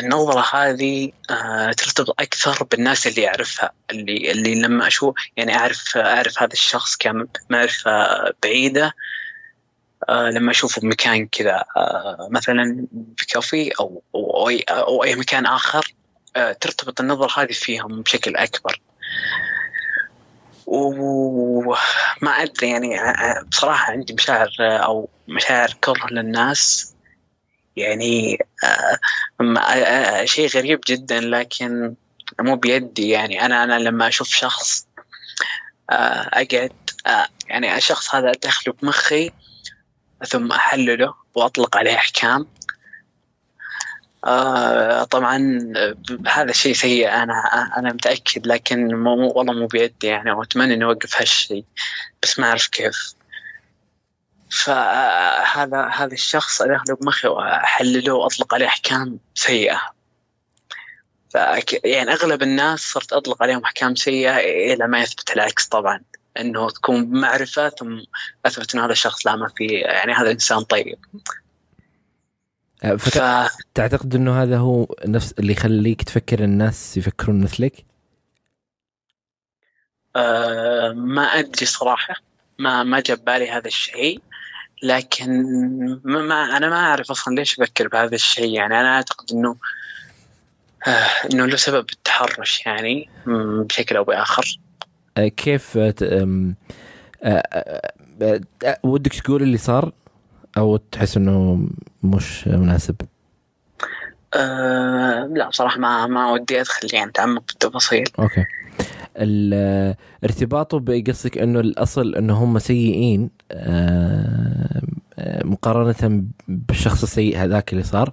النظرة هذه آه، ترتبط أكثر بالناس اللي أعرفها اللي اللي لما أشوف يعني أعرف أعرف هذا الشخص كمعرفة بعيدة آه، لما أشوفه بمكان كذا آه، مثلا في كافي أو أو أي, أو أي مكان آخر ترتبط النظرة هذه فيهم بشكل أكبر. وما أدري يعني بصراحة عندي مشاعر أو مشاعر كره للناس. يعني آه، آه، آه، شيء غريب جدا لكن مو بيدي. يعني أنا أنا لما أشوف شخص أقعد يعني الشخص هذا أدخله بمخي ثم أحلله وأطلق عليه أحكام. طبعا هذا شيء سيء أنا أنا متأكد لكن مو والله مو بيدي يعني وأتمنى إني أوقف هالشيء بس ما أعرف كيف. فهذا هذا الشخص ادخله بمخي وأحلله وأطلق عليه أحكام سيئة. يعني أغلب الناس صرت أطلق عليهم أحكام سيئة إلى ما يثبت العكس طبعا. إنه تكون بمعرفه ثم أثبت إنه هذا الشخص لا ما في يعني هذا إنسان طيب. أه، ف... تعتقد إنه هذا هو نفس اللي يخليك تفكر الناس يفكرون مثلك؟ أه ما أدري صراحة. ما ما جاب بالي هذا الشيء. لكن ما أنا ما أعرف أصلا ليش أفكر بهذا الشيء. يعني أنا أعتقد إنه آه إنه له سبب التحرش يعني بشكل أو بآخر. كيف آه، آه، ودك تقول اللي صار أو تحس إنه مش مناسب؟ أه لا بصراحة ما ما ودي أدخل يعني اتعمق بالتفاصيل أوكي. ارتباطه بقصدك إنه الأصل إنه هم سيئين آه، آه، مقارنة بالشخص السيء هذاك اللي صار؟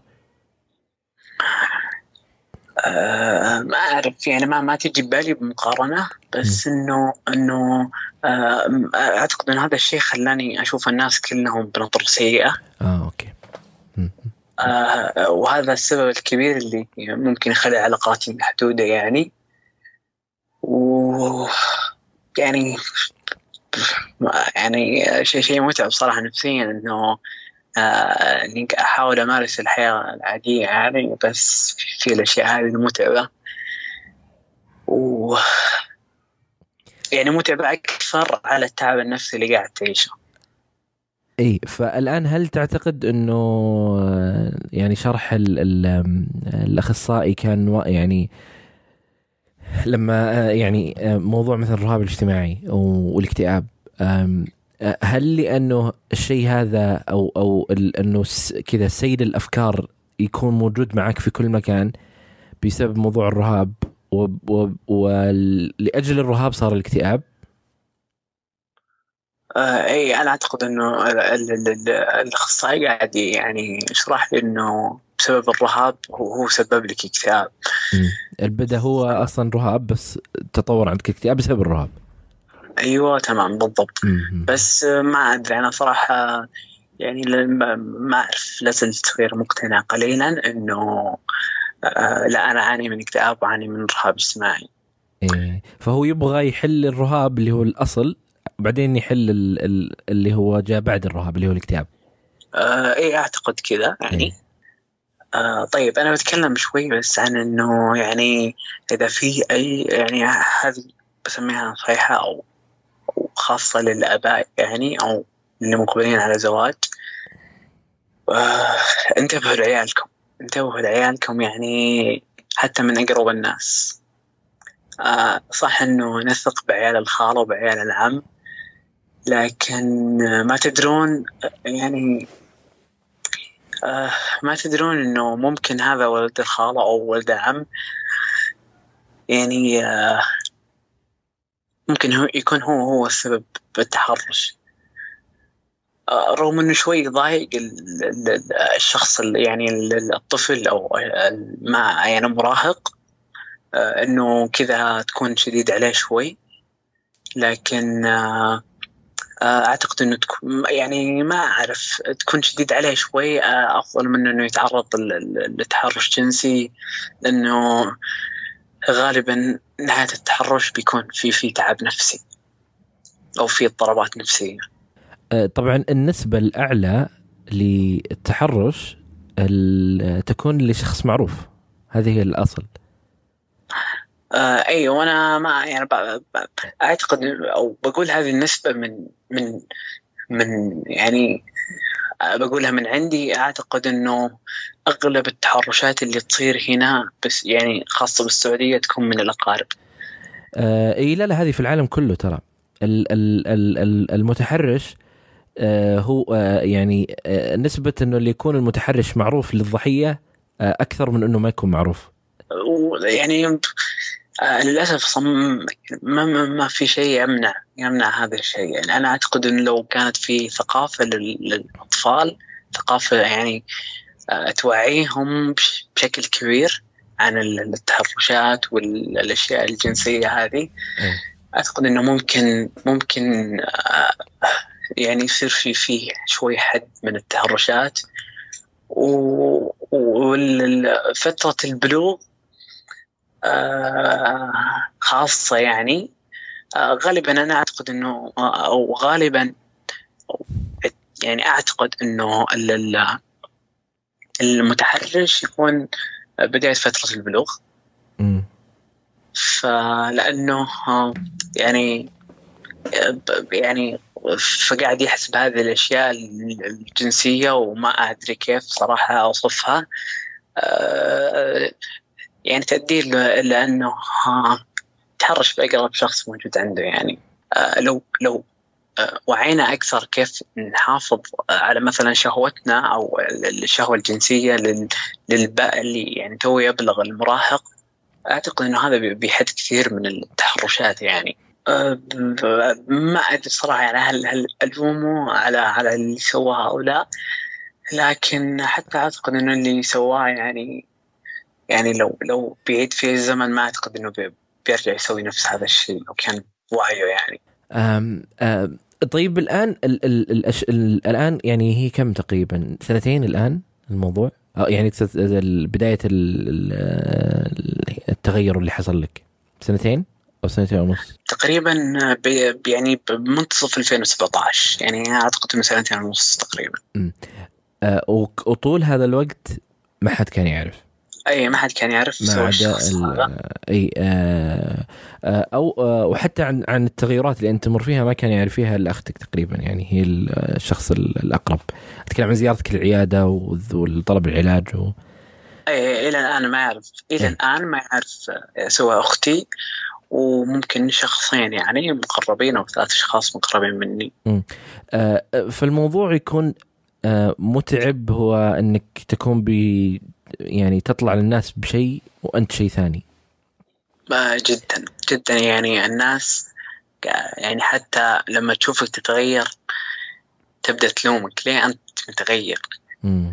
آه ما أعرف يعني ما ما تجي ببالي بمقارنة بس انه إنه آه أعتقد ان هذا الشيء خلاني أشوف الناس كلهم بنظرة سيئة. آه أوكي. آه وهذا السبب الكبير اللي ممكن يخلي علاقاتي محدودة يعني. و يعني يعني شيء شيء متعب صراحة نفسيا إنه إني أحاول أمارس الحياة العادية يعني بس في الأشياء هذه المتعبه و يعني متعبة أكثر على التعب النفسي اللي قاعد تعيشه. إي فالآن هل تعتقد إنه آه، يعني شرح ال ال الأخصائي كان يعني لما آه، يعني آه، موضوع مثل الرهاب الاجتماعي والاكتئاب آه، هل لأنه الشيء هذا أو أو أنه كذا سيل الأفكار يكون موجود معك في كل مكان بسبب موضوع الرهاب ولاجل الرهاب صار الاكتئاب؟ آه إي أنا أعتقد إنه الأخصائي قاعد يعني يشرح لي إنه بسبب الرهاب هو سبب لك اكتئاب. البدا هو أصلا رهاب بس تطور عندك اكتئاب بسبب الرهاب. أيوه تمام بالضبط. بس ما أدري أنا صراحة يعني ما أعرف لازلت غير مقتنع قليلا إنه آه لا أنا أعاني من اكتئاب واعاني من رهاب اجتماعي. إيه. فهو يبغى يحل الرهاب اللي هو الأصل بعدين يحل اللي هو جاء بعد الرهاب اللي هو الاكتئاب. آه إيه أعتقد كذا يعني. إيه. آه طيب أنا بتكلم شوي بس عن إنه يعني إذا في أي يعني هذه بسميها نصيحه أو خاصة للآباء يعني أو اللي مقبلين على زواج. آه انتبهوا لعيالكم انتبهوا لعيالكم يعني حتى من أقرب الناس. آه صح إنه نثق بعيال الخاله وبعيال العم لكن ما تدرون يعني آه ما تدرون إنه ممكن هذا ولد الخالة أو ولد العم يعني ممكن هو يكون هو هو السبب بالتحرش. آه رغم إنه شوي ضايق الشخص يعني الطفل أو ما يعني مراهق آه إنه كذا تكون شديد عليه شوي. لكن آه أعتقد إنه تكون يعني ما أعرف تكون شديد عليه شوي أفضل من إنه يتعرض لتحرش جنسي لإنه غالبا نهاية التحرش بيكون في في تعب نفسي أو في اضطرابات نفسية. طبعا النسبة الأعلى للتحرش تكون لشخص معروف. هذه هي الأصل. آه أيوه وأنا ما يعني أعتقد أو بقول هذه النسبة من من من يعني بقولها من عندي. أعتقد إنه أغلب التحرشات اللي تصير هنا بس يعني خاصة بالسعودية تكون من الأقارب. آه إي لا لا هذه في العالم كله ترى المتحرش آه هو آه يعني آه نسبة إنه اللي يكون المتحرش معروف للضحية آه أكثر من إنه ما يكون معروف. يعني آه للأسف صم ما, ما, ما في شيء يمنع يمنع هذا الشيء يعني أنا أعتقد إنه لو كانت في ثقافة للأطفال ثقافة يعني توعيهم بشكل كبير عن التحرشات والأشياء الجنسية هذه. أعتقد إنه ممكن ممكن آه يعني يصير في فيه شوي حد من التحرشات وفترة البلوغ آه خاصة يعني آه غالبا أنا أعتقد أنه أو غالبا يعني أعتقد أنه المتحرش يكون بداية فترة البلوغ. فلأنه يعني يعني فقاعد يحس بهذه الأشياء الجنسية وما أدري كيف صراحة أوصفها. يعني تؤدي لأنه تحرش بأقرب شخص موجود عنده يعني. لو لو وعينا أكثر كيف نحافظ على مثلا شهوتنا أو الشهوة الجنسية للباء اللي يعني تو يبلغ المراهق. أعتقد إنه هذا بيحد كثير من التحرشات يعني. ما أدري صراحة يعني هل هل ألومه على على اللي سواها أو لا. لكن حتى أعتقد إنه اللي سواه يعني يعني لو لو بيعيد في الزمن ما أعتقد إنه بيرجع يسوي نفس هذا الشيء لو كان وعيه يعني. أم أم طيب الآن ال ال ال ال الآن يعني هي كم تقريبا؟ سنتين الآن الموضوع؟ يعني بداية التغير اللي حصل لك. سنتين أو سنتين ونص؟ تقريبا يعني بمنتصف 2017 يعني أعتقد إنه سنتين ونص تقريبا. آه وطول هذا الوقت ما حد كان يعرف. أي ما حد كان يعرف ما عدا أي آه آه أو آه وحتى عن عن التغيرات اللي أنت تمر فيها ما كان يعرف فيها إلا أختك تقريبا يعني هي الشخص الأقرب. أتكلم عن زيارتك للعيادة وطلب العلاج و... أي إلى الآن ما يعرف إلى الآن ما يعرف سوى أختي وممكن شخصين يعني مقربين أو ثلاث أشخاص مقربين مني. آه فالموضوع يكون آه متعب هو إنك تكون ب يعني تطلع للناس بشيء وأنت شيء ثاني. جدا جدا يعني الناس يعني حتى لما تشوفك تتغير تبدأ تلومك ليه أنت متغير؟ م.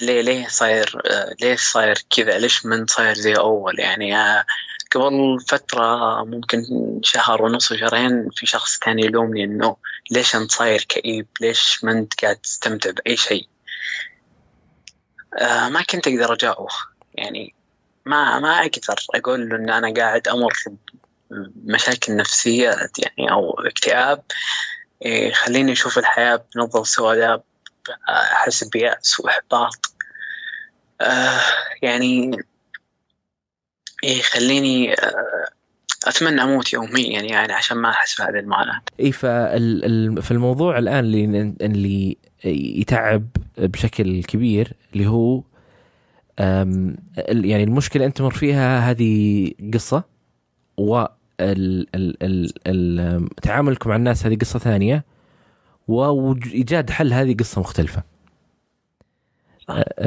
ليه ليه صاير ليه صاير كذا؟ ليش من صاير زي أول؟ يعني آه قبل فترة ممكن شهر ونص وشهرين في شخص كان يلومني إنه ليش أنت صاير كئيب؟ ليش ما أنت قاعد تستمتع بأي شيء؟ آه ما كنت أقدر اجاوبه يعني ما ما أقدر أقول له إن أنا قاعد أمر بمشاكل نفسية يعني أو اكتئاب. يخليني أشوف الحياة بنظرة سوداء أحس بيأس وإحباط. آه يعني يخليني أتمنى أموت يوميا يعني عشان ما أحس بهذه المعاناة. اي في الموضوع الآن اللي اللي يتعب بشكل كبير اللي هو يعني المشكلة أنت تمر فيها هذه قصة و تعاملكم مع الناس هذه قصة ثانية وايجاد حل هذه قصة مختلفة.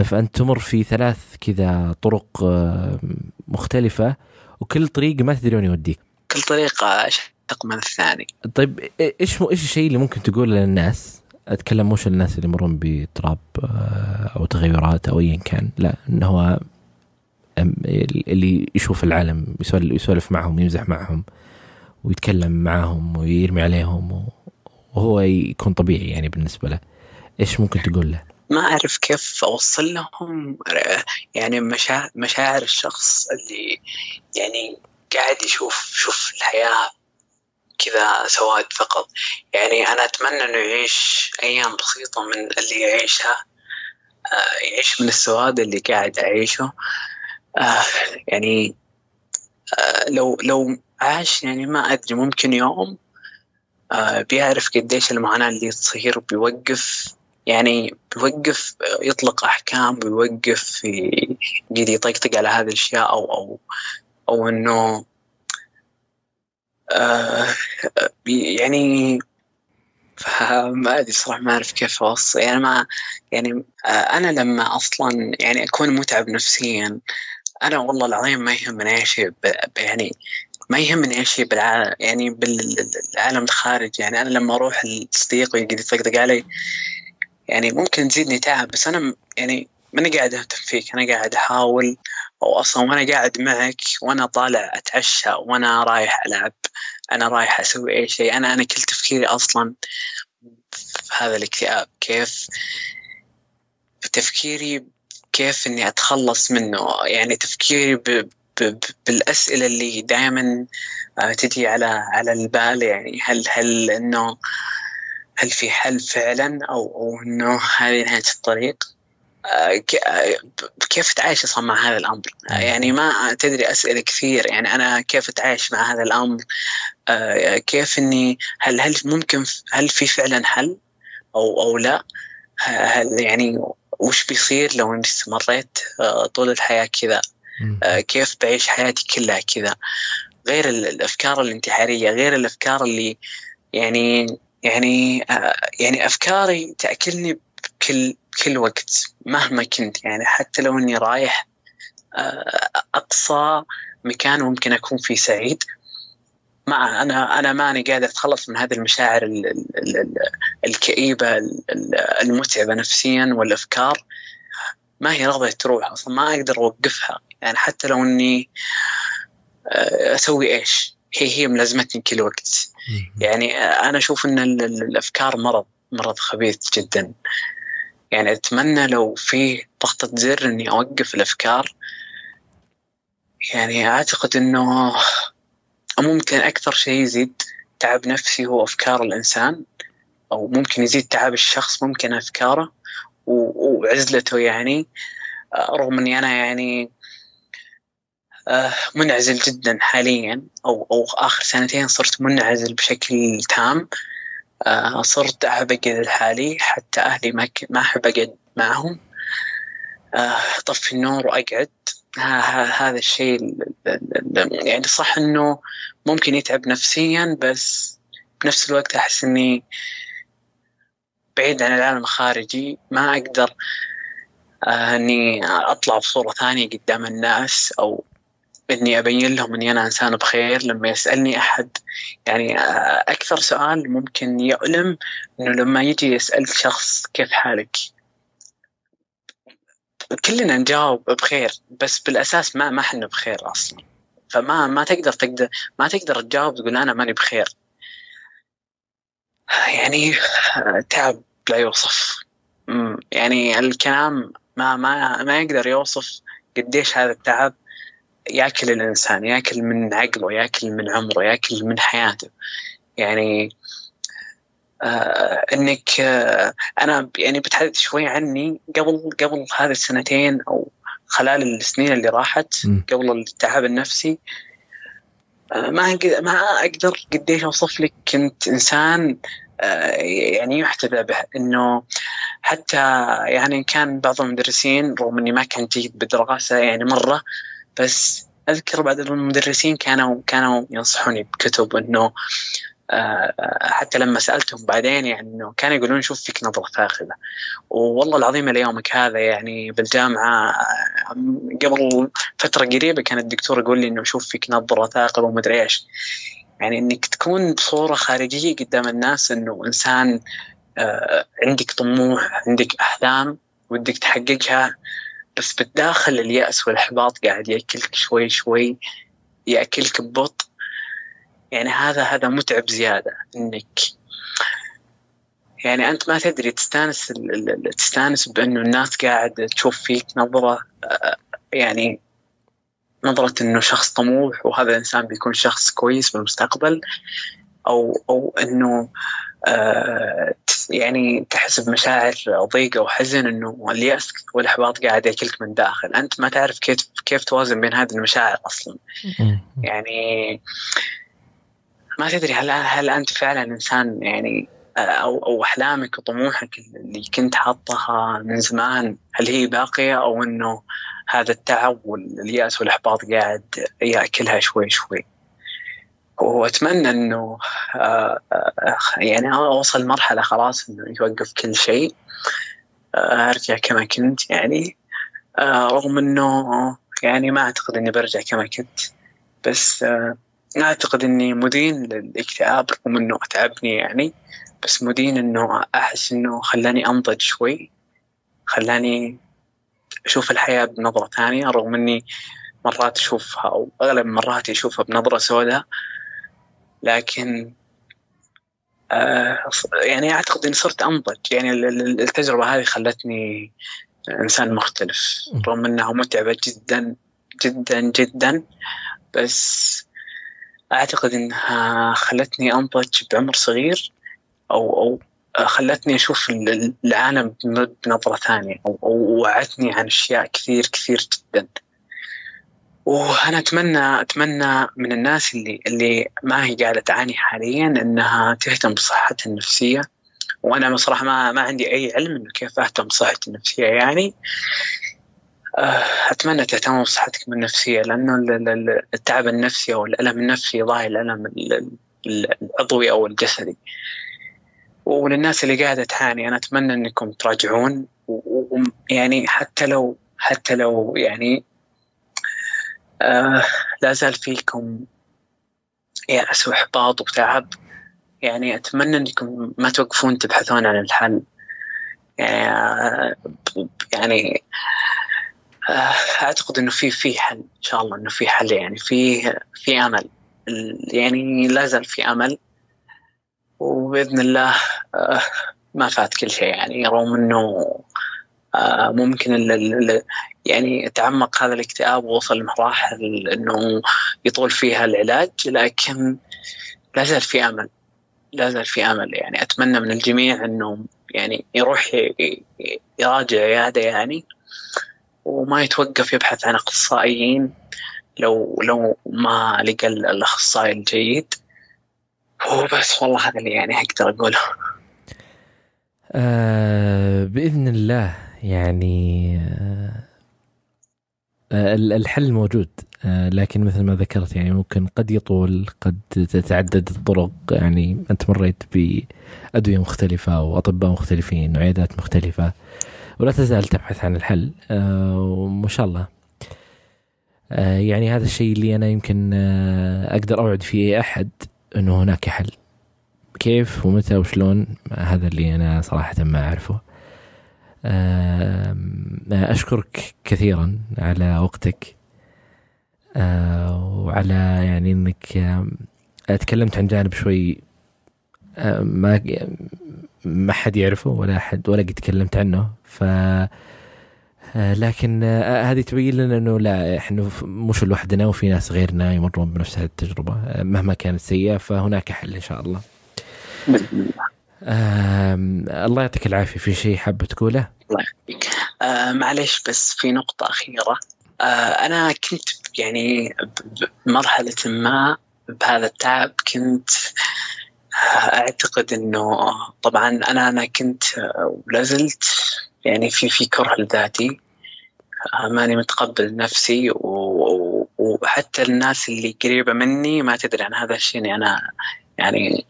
فأنت تمر في ثلاث كذا طرق مختلفة وكل طريق ما تدري وين يوديك. كل طريقه أشق من الثاني. طيب إيش إيش الشيء اللي ممكن تقوله للناس؟ أتكلم مش الناس اللي يمرون باضطراب أو تغيرات أو ايا كان لا إنه هو اللي يشوف العالم يسولف معهم يمزح معهم ويتكلم معهم ويرمي عليهم وهو يكون طبيعي يعني بالنسبة له إيش ممكن تقول له؟ ما أعرف كيف أوصل لهم يعني مشاعر, الشخص اللي يعني قاعد يشوف شوف الحياة كذا سواد فقط. يعني أنا أتمنى إنه يعيش أيام بسيطة من اللي يعيشها آه، يعيش من السواد اللي قاعد أعيشه. آه، يعني آه، لو لو عاش يعني ما أدري ممكن يوم بيعرف قديش المعاناة اللي تصير بيوقف يعني بيوقف يطلق أحكام بيوقف يجي يطقطق على هذه الأشياء أو أو أو إنه آه يعني ما أدري صراحة ما أعرف كيف اوصل يعني ما يعني آه أنا لما أصلا يعني أكون متعب نفسيا أنا والله العظيم ما يهمني أي شيء يعني ما يهمني أي شيء بالعالم يعني بالعالم الخارج. يعني أنا لما أروح لصديقي يقعد يطقطق علي يعني ممكن تزيدني تعب بس أنا يعني ماني قاعد أهتم فيك أنا قاعد أحاول أو أصلا وأنا قاعد معك وأنا طالع أتعشى وأنا رايح ألعب. أنا رايح أسوي أي شيء. أنا أنا كل تفكيري أصلا في هذا الاكتئاب. كيف؟ تفكيري كيف إني أتخلص منه. يعني تفكيري ب بالأسئلة اللي دائما آه، تجي على على البال. يعني هل هل إنه هل في حل فعلا أو أو إنه هذه نهاية الطريق؟ كيف تعيش أصلا مع هذا الأمر؟ يعني ما تدري أسئلة كثير يعني أنا كيف اتعايش مع هذا الأمر؟ آه، كيف إني هل هل ممكن هل في فعلا حل أو أو لا؟ هل يعني وش بيصير لو إني استمريت طول الحياة كذا؟ كيف بعيش حياتي كلها كذا؟ غير الأفكار الانتحارية، غير الأفكار اللي يعني يعني يعني أفكاري تأكلني بكل كل وقت مهما كنت. يعني حتى لو إني رايح آه، أقصى مكان ممكن أكون فيه سعيد. ما أنا أنا ماني قادر أتخلص من هذه المشاعر ال ال ال الكئيبة المتعبة نفسيا والأفكار. ما هي راضيه تروح أصلا ما أقدر أوقفها. يعني حتى لو إني آه، أسوي إيش هي هي ملازمتني كل وقت. يعني أنا أشوف إن الأفكار مرض مرض خبيث جدا. يعني أتمنى لو في ضغطة زر إني أوقف الأفكار. يعني أعتقد إنه ممكن أكثر شيء يزيد تعب نفسي هو أفكار الإنسان أو ممكن يزيد تعب الشخص ممكن أفكاره وعزلته يعني. رغم إني أنا يعني آه، منعزل جدا حاليا أو أو آخر سنتين صرت منعزل بشكل تام. آه، صرت أحب أقعد لحالي حتى أهلي ما ما أحب أقعد معهم. أطفي آه، النور وأقعد. هذا الشيء يعني صح إنه ممكن يتعب نفسيا بس بنفس الوقت أحس إني بعيد عن العالم الخارجي. ما أقدر آه، إني أطلع بصورة ثانية قدام الناس أو إني أبين لهم إني أنا إنسان بخير لما يسألني أحد. يعني أكثر سؤال ممكن يؤلم إنه لما يجي يسأل شخص كيف حالك؟ كلنا نجاوب بخير بس بالأساس ما ما إحنا بخير أصلا. فما ما تقدر تقدر ما تقدر تجاوب تقول أنا ماني بخير. يعني تعب لا يوصف. يعني الكلام ما ما ما يقدر يوصف قديش هذا التعب. ياكل الإنسان ياكل من عقله ياكل من عمره ياكل من حياته. يعني آه إنك آه أنا يعني بتحدث شوي عني قبل قبل هذه السنتين أو خلال السنين اللي راحت قبل التعب النفسي آه ما ما أقدر قديش أوصف لك كنت إنسان آه، يعني يحتذى به. إنه حتى يعني كان بعض المدرسين رغم إني ما كان جيد بالدراسه يعني مرة بس أذكر بعض المدرسين كانوا كانوا ينصحوني بكتب انه آه، حتى لما سألتهم بعدين يعني إنه كانوا يقولون شوف فيك نظرة فاخذة. والله العظيم ليومك هذا يعني بالجامعة آه، قبل فترة قريبة كان الدكتور يقول لي إنه شوف فيك نظرة ثاقبه ومدري إيش. يعني إنك تكون بصورة خارجية قدام الناس إنه إنسان آه، عندك طموح عندك أحلام ودك تحققها بس بالداخل اليأس والإحباط قاعد يأكلك شوي شوي يأكلك ببطء. يعني هذا هذا متعب زيادة إنك يعني أنت ما تدري تستانس تستانس بأنه الناس قاعد تشوف فيك نظرة آه، يعني نظرة إنه شخص طموح وهذا الإنسان بيكون شخص كويس بالمستقبل أو إنه آه يعني تحس بمشاعر ضيقه وحزن إنه الياس والاحباط قاعد يأكلك من داخل، أنت ما تعرف كيف كيف توازن بين هذه المشاعر أصلا. يعني ما تدري هل هل أنت فعلا إنسان يعني أو أو أحلامك وطموحك اللي كنت حاطها من زمان هل هي باقية أو إنه هذا التعب واليأس والإحباط قاعد يأكلها شوي شوي. وأتمنى إنه آه، آه، يعني أوصل مرحلة خلاص إنه يوقف كل شيء آه، أرجع كما كنت يعني رغم إنه يعني ما أعتقد إني برجع كما كنت. بس أعتقد إني مدين للاكتئاب رغم إنه أتعبني يعني بس مدين إنه أحس إنه خلاني أنضج شوي خلاني أشوف الحياة بنظرة ثانية رغم إني مرات أشوفها أو أغلب مرات أشوفها بنظرة سوداء. لكن آه يعني أعتقد إني صرت أنضج. يعني التجربة هذه خلتني إنسان مختلف. رغم إنها متعبة جدا جدا جدا بس أعتقد إنها خلتني أنضج بعمر صغير أو أو خلتني أشوف العالم بنظرة ثانية أو وعتني عن أشياء كثير كثير جدا. وأنا أتمنى أتمنى من الناس اللي اللي ما هي قاعدة تعاني حاليا إنها تهتم بصحتها النفسية. وأنا بصراحة ما ما عندي أي علم إنه كيف أهتم بصحتي النفسية يعني. آه، أتمنى تهتموا بصحتكم النفسية لأنه التعب النفسي أو الألم النفسي يضاهي الألم العضوي أو الجسدي. وللناس اللي قاعدة تعاني أنا أتمنى إنكم تراجعون. ويعني حتى لو حتى لو يعني آه لا زال فيكم يأس وإحباط وتعب. يعني أتمنى أنكم ما توقفون تبحثون عن الحل. يعني آه يعني آه أعتقد أنه في في حل إن شاء الله أنه في حل يعني في في أمل. يعني لا زال في أمل. وبإذن الله ما فات كل شيء يعني رغم آه، ممكن يعني تعمق هذا الاكتئاب ووصل لمراحل إنه يطول فيها العلاج لكن لا زال في أمل. لا زال في أمل. يعني أتمنى من الجميع إنه يعني يروح يراجع عياده يعني وما يتوقف يبحث عن أخصائيين لو لو ما لقى الأخصائي الجيد. وبس والله هذا اللي يعني أقدر أقوله. آه بإذن الله. يعني آه آه، الحل موجود آه، لكن مثل ما ذكرت يعني ممكن قد يطول قد تتعدد الطرق يعني أنت مريت بأدوية مختلفة واطباء مختلفين وعيادات مختلفة ولا تزال تبحث عن الحل وما شاء الله. يعني هذا الشيء اللي أنا يمكن أقدر أوعد فيه أحد إنه هناك حل. كيف ومتى وشلون هذا اللي أنا صراحة ما أعرفه. أشكرك كثيرا على وقتك وعلى يعني أنك تكلمت عن جانب شوي ما ما حد يعرفه ولا حد ولا قد تكلمت عنه ف لكن هذه تبين لنا إنه لا إحنا مش لوحدنا وفي ناس غيرنا يمرون بنفس هذه التجربة مهما كانت سيئة فهناك حل إن شاء الله. الله يعطيك العافية. في شيء حابة تقوله؟ الله يعافيك آه معلش بس في نقطة أخيرة. آه أنا كنت يعني بمرحلة ما بهذا التعب كنت آه، أعتقد إنه طبعا أنا أنا كنت ولا زلت يعني في في كره لذاتي. ماني متقبل نفسي وحتى الناس اللي قريبة مني ما تدري عن هذا الشيء. أنا يعني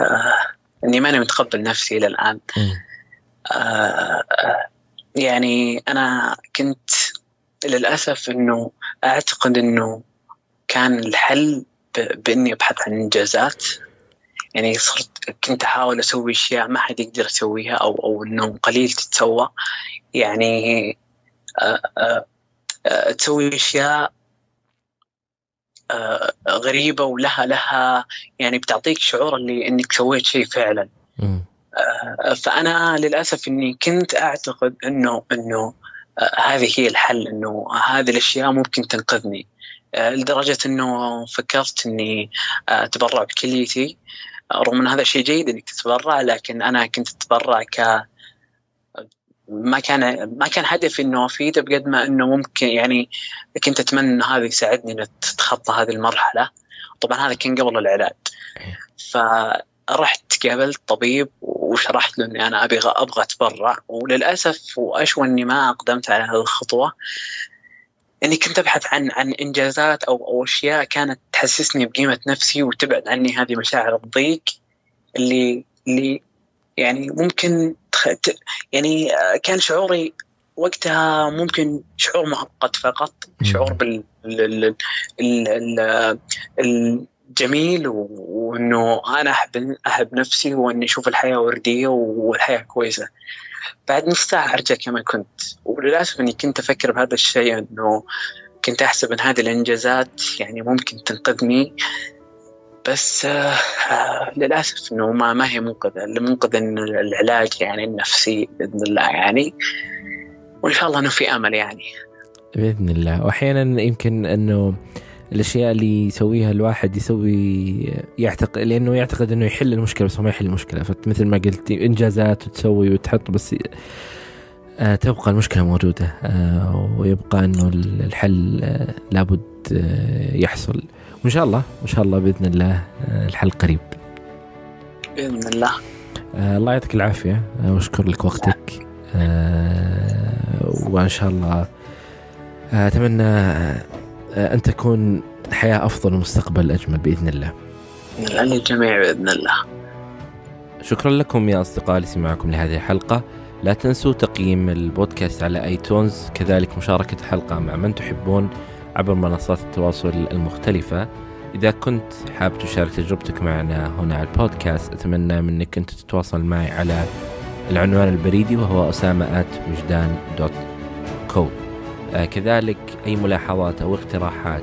آه إني ماني متقبل نفسي إلى الآن. آه يعني أنا كنت للأسف إنه أعتقد إنه كان الحل بإني أبحث عن إنجازات. يعني صرت كنت أحاول أسوي أشياء ما حد يقدر يسويها أو أو انه قليل تتسوى. يعني آآ آآ تسوي أشياء غريبة ولها لها يعني بتعطيك شعور اللي إنك سويت شيء فعلا. آه، فأنا للأسف إني كنت أعتقد انه إنه آه، هذه هي الحل إنه هذه الأشياء ممكن تنقذني. آه، لدرجة إنه فكرت إني أتبرع بكليتي. رغم إن هذا شيء جيد إنك تتبرع لكن أنا كنت أتبرع ك ما كان ما كان هدفي إنه أفيده بقد ما إنه ممكن يعني كنت أتمنى إنه هذا يساعدني اني اتخطى هذه المرحلة. طبعا هذا كان قبل العلاج. فرحت قابلت طبيب وشرحت له إني أنا أبي أبغى أتبرع. وللأسف وأشوى إني ما أقدمت على هذه الخطوة. إني كنت أبحث عن عن إنجازات أو أو أشياء كانت تحسسني بقيمة نفسي وتبعد عني هذه مشاعر الضيق اللي اللي يعني ممكن يعني كان شعوري وقتها ممكن شعور مؤقت فقط شعور بال الجميل وإنه أنا أحب أحب نفسي وإني أشوف الحياة وردية والحياة كويسة. بعد نص ساعة أرجع كما كنت وللأسف إني كنت أفكر بهذا الشيء إنه كنت أحسب إن هذه الإنجازات يعني ممكن تنقذني. بس آه للأسف إنه ما ما هي منقذة اللي منقذ انه العلاج يعني النفسي بإذن الله يعني. وإن شاء الله إنه في أمل يعني. بإذن الله. واحيانا يمكن إنه الأشياء اللي يسويها الواحد يسوي يعتقد لأنه يعتقد إنه يحل المشكلة بس هو ما يحل المشكلة. فمثل ما قلت إنجازات وتسوي وتحط بس آه تبقى المشكلة موجودة آه ويبقى إنه الحل لابد يحصل. وان شاء الله إن شاء الله بإذن الله آه الحل قريب. بإذن الله. آه الله يعطيك العافية. آه وأشكر لك وقتك. وإن شاء الله أتمنى أن تكون الحياة أفضل ومستقبل أجمل بإذن الله. للجميع بإذن الله. شكرا لكم يا أصدقاء لسماعكم لهذه الحلقة. لا تنسوا تقييم البودكاست على آيتونز. كذلك مشاركة الحلقة مع من تحبون. عبر منصات التواصل المختلفة. إذا كنت حاب تشارك تجربتك معنا هنا على البودكاست أتمنى منك أنت تتواصل معي على العنوان البريدي وهو أسامة وجدان دوت كو آه كذلك أي ملاحظات أو اقتراحات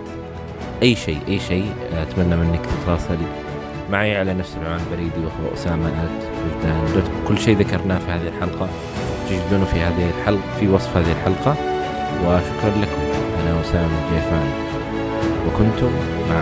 أي شيء أي شيء آه أتمنى منك تتواصل معي على نفس العنوان البريدي وهو أسامة وجدان دوت كل شيء ذكرناه في هذه الحلقة تجدونه في هذه الحلقة في وصف هذه الحلقة. وشكرا لكم. أنا أسامة الجيفان وكنتم مع